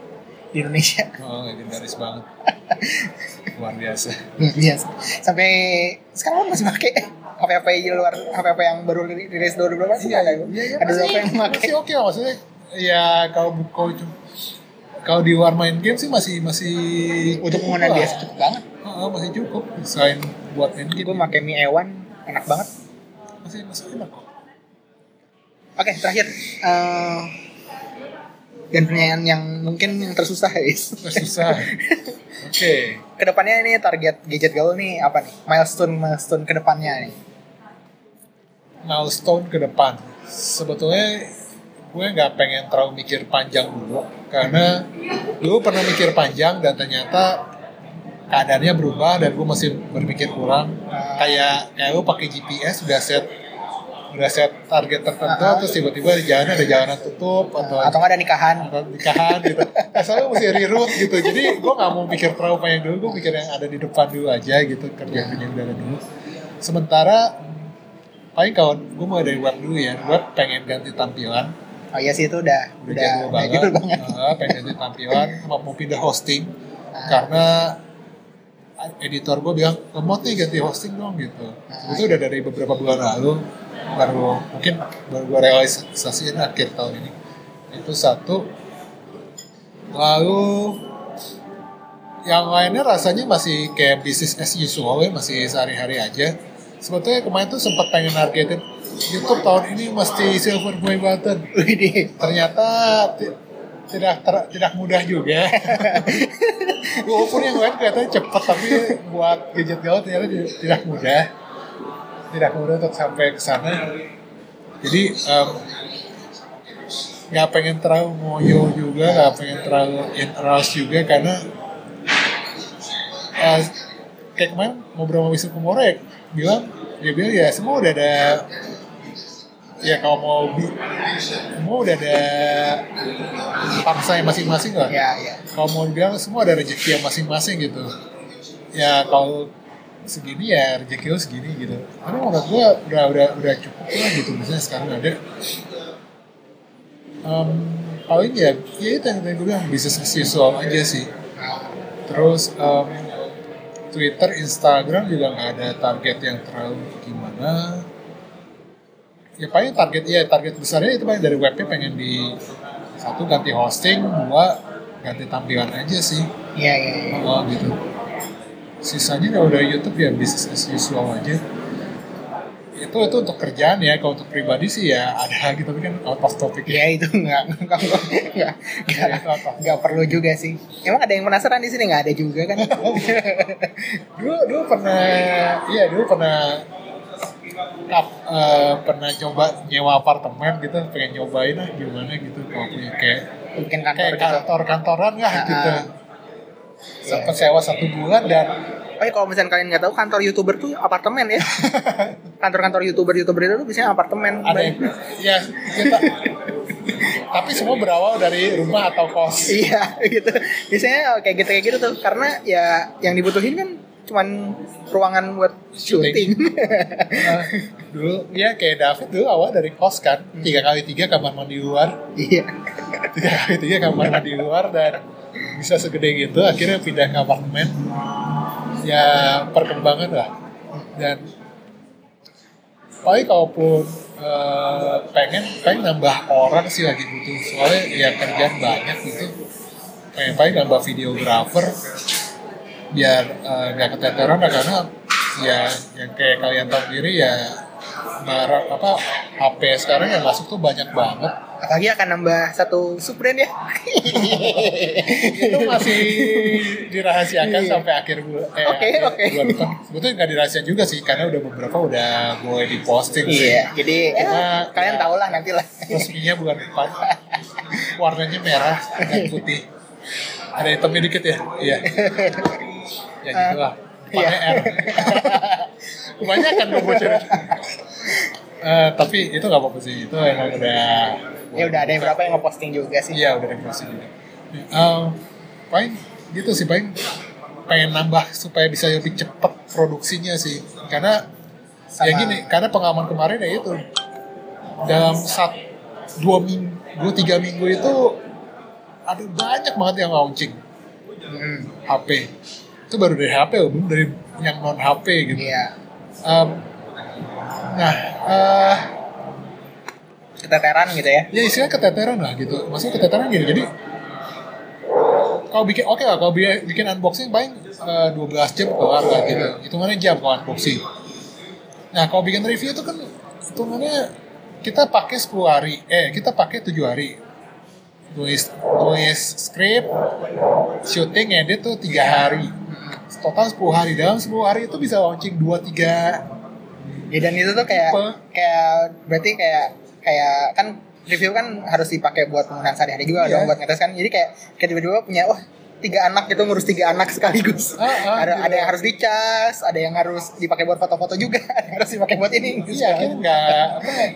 di Indonesia.
oh legendaris banget. Luar biasa.
Iya. Sampai sekarang masih pakai. HP-HP luar HP-HP yang baru ri- rilis 2012 sih ada. ada
masih,
yang pakai.
masih oke lah maksudnya ya kalau kalau cu- kalau di luar main game sih masih masih
Untuk penggunaan biasa cukup banget.
Heeh, masih cukup selain buat main game
Gue pakai Mi E1 enak banget.
masih masih enak kok
Oke, terakhir eh, dan pertanyaan yang mungkin yang tersusah guys.
Nggak susah oke
Ke depannya ini target gadget gaul nih apa nih? Milestone milestone ke depannya nih.
milestone ke depan sebetulnya gue nggak pengen terlalu mikir panjang dulu karena dulu pernah mikir panjang dan ternyata keadaannya berubah dan gue masih berpikir kurang. Kayak kayak lu pakai GPS udah set udah set target tertentu
Ah.
terus tiba-tiba di jalan ada jalanan tutup atau
Atau ada nikahan?
atau nikahan gitu. Nah, selalu mesti reroute gitu. Jadi gue nggak mau mikir terlalu panjang dulu gue mikir yang ada di depan dulu aja gitu kerjaan yang udah ada dulu. Sementara paling kalau gue mulai dari web dulu ya web pengen ganti tampilan
Oh iya sih itu udah
udah,
udah
banget,
jadul banget.
Ah, pengen tampilan mau pindah hosting
Ah.
karena editor gue bilang lemot nih ganti hosting dong gitu
Ah.
itu udah dari beberapa bulan lalu baru mungkin baru gue realisasiin akhir tahun ini itu satu lalu yang lainnya rasanya masih kayak bisnis as usual ya masih sehari-hari aja sebetulnya kemarin tuh sempat pengen targetin YouTube tahun ini mesti silver play button.
Widih.
ternyata ti- tidak ter- tidak mudah juga. Walaupun yang lain kelihatannya cepat tapi buat gadget gaul ternyata ti- tidak mudah. Tidak mudah untuk sampai ke sana. Jadi nggak pengen terlalu ngoyo juga nggak pengen terlalu in rush juga karena eh, kayak kemarin ngobrol sama Wisnu Kumoro ya bilang dia bilang ya semua udah ada ya kalau mau bi- semua udah ada pangsanya masing-masing lah.
Ya, ya.
kalau mau bilang semua ada rezeki yang masing-masing gitu. Ya kalau segini ya rezeki lo segini gitu. Tapi menurut gue udah udah udah cukup lah gitu misalnya sekarang ada. Em, paling ya ya itu yang tadi gue bilang bisnis as usual aja sih. Terus em, Twitter Instagram juga nggak ada target yang terlalu gimana ya paling target ya target besarnya itu paling dari webnya pengen di satu ganti hosting dua ganti tampilan aja sih.
Iya, iya, iya.
oh, gitu. Sisanya kalau dari YouTube ya bisnis as usual aja. Itu itu untuk kerjaan ya kalau untuk pribadi sih ya ada gitu tapi kan out of topic
ya. Itu nggak nggak nggak nggak nggak perlu juga sih. Emang ada yang penasaran di sini? Nggak ada juga kan?
Dulu dulu pernah iya dulu pernah eh, pernah coba nyewa apartemen gitu pengen nyobain lah gimana gitu kalau punya kayak
bikin kantor
kayak
gitu
kantor-kantoran lah
Ah,
gitu sempat sewa satu bulan dan
Oh ya kalau misalnya kalian nggak tahu kantor youtuber tuh apartemen ya. Kantor-kantor youtuber youtuber itu tuh biasanya apartemen.
ada yang ya kita tapi semua berawal dari rumah atau kos
Iya gitu. Biasanya kayak gitu kayak gitu tuh karena ya yang dibutuhin kan cuman ruangan buat syuting.
Nah, dulu ya kayak David dulu awal dari kos kan tiga kali tiga kamar mandi luar.
Iya.
tiga kali tiga kamar mandi luar dan bisa segede gitu akhirnya pindah ke apartemen. Ya perkembangan lah. Dan paling kalaupun eh, pengen pengen nambah orang sih lagi butuh. Soalnya ya kerjaan banyak gitu. Pengen paling nambah videographer biar eh, nggak keteteran lah karena ya yang kayak kalian tahu sendiri ya marah apa HP sekarang yang masuk tuh banyak banget
Apalagi akan nambah satu subbrand ya.
itu masih dirahasiakan
Iya.
sampai akhir bulan eh,
Oke,
akhir
oke.
bulan depan. Sebetulnya nggak dirahasiakan juga sih karena udah beberapa udah gue di posting sih.
iya. Jadi ya,
Cuma,
kalian
ya.
tahu lah nanti lah.
Resminya bulan depan. Warnanya merah dan putih. Ada hitamnya dikit ya? Iya. Ya gitu lah.
Iya.
Pakai R. Kebanyakan gue bocorin. Eh, tapi itu nggak apa-apa sih. Itu emang udah
Ya udah ada yang berapa yang ngeposting juga sih.
Iya udah regulasi juga. Um, paling gitu sih paling pengen nambah supaya bisa lebih cepat produksinya sih. Karena ya
Sama-
gini, karena pengalaman kemarin ya itu dalam sat dua minggu, dua tiga minggu itu ada banyak banget yang launching
Hmm,
HP. Itu baru dari HP belum dari yang non HP gitu.
iya.
Um, nah, eh
Keteteran gitu ya.
ya istilahnya keteteran lah gitu maksudnya keteteran gini jadi kalau bikin oke lah kalau bi- bikin unboxing paling eh, 12 jam kelar lah gitu hitungannya jam kalau unboxing nah kalau bikin review itu kan hitungannya kita pakai 10 hari eh kita pakai 7 hari nulis nulis script syuting edit tuh tiga hari total 10 hari dalam 10 hari itu bisa launching 2 3
Ya, dan itu tuh kayak
Tipe.
kayak berarti kayak kayak kan review kan harus dipakai buat penggunaan sehari-hari juga
Iya.
dong buat ngetes kan. Jadi kayak kayak tiba-tiba punya wah tiga anak gitu ngurus tiga anak sekaligus.
Ah, ah,
ada
gitu.
ada yang harus dicas, ada yang harus dipakai buat foto-foto juga, ada yang harus dipakai buat ini.
iya akhirnya nggak apa ya,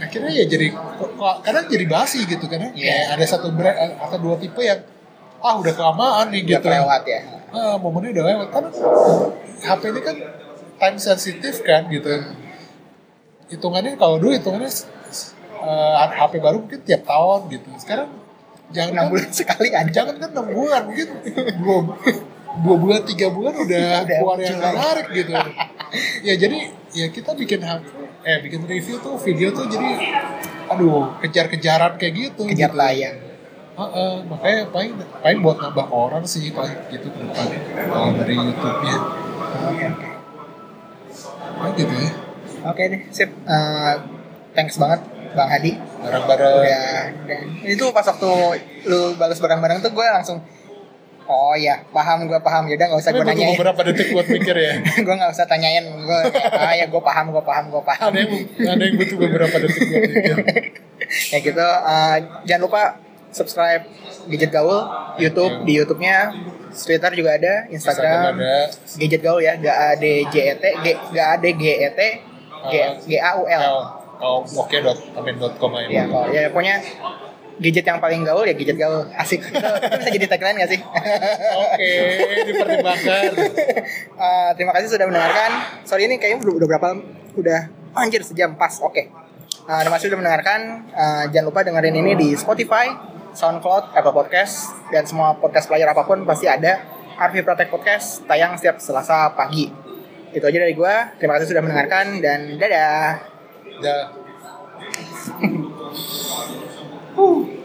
akhirnya ya jadi kadang jadi basi gitu karena
Iya.
kayak ada satu brand atau dua tipe yang ah udah kelamaan nih
Udah
gitu
kelewat ya.
ah, momennya udah lewat karena HP ini kan time sensitif kan gitu hitungannya kalau dulu hitungannya eh, HP baru mungkin tiap tahun gitu sekarang jangan
Enam bulan sekali ada.
jangan kan enam bulan mungkin dua dua bulan tiga bulan udah,
Udah
keluar yang menarik gitu ya jadi ya kita bikin HP eh bikin review tuh video tuh jadi aduh kejar-kejaran kayak gitu
Kejar
gitu.
layang.
Heeh, makanya paling paling buat nambah orang sih paling gitu ke depan kalau dari YouTube-nya
Oke oke.
paling gitu ya
Oke deh, sip. Eh, thanks banget Bang Hadi.
bareng-bareng
Udah, udah. Itu pas waktu lu balas barang-barang tuh gue langsung Oh iya, paham gue paham. Yaudah gak usah gue nanyain.
beberapa detik buat mikir ya
gue nggak usah tanyain gue ah ya gue paham gue paham gue paham
ada yang ada yang butuh beberapa detik buat mikir
ya gitu eh, jangan lupa subscribe gadget gaul YouTube di YouTube-nya Twitter juga ada Instagram,
ada
gadget gaul ya G A D J E T G G A D G E T G G A U L
oh oke.amin.com aja
ya kalau ya pokoknya gadget yang paling gaul ya gadget gaul asik itu, itu bisa jadi tagline gak sih
Oke, dipertimbangkan.
Eh, terima kasih sudah mendengarkan. Sorry ini kayaknya udah, udah berapa? Udah anjir sejam pas. Oke. Eh, terima kasih sudah mendengarkan. Eh, jangan lupa dengerin ini di Spotify, SoundCloud, Apple Podcast, dan semua podcast player apa pun pasti ada. Arvi Protect Podcast tayang setiap Selasa pagi. Itu aja dari gue. Terima kasih sudah mendengarkan dan dadah.
Dadah. uh.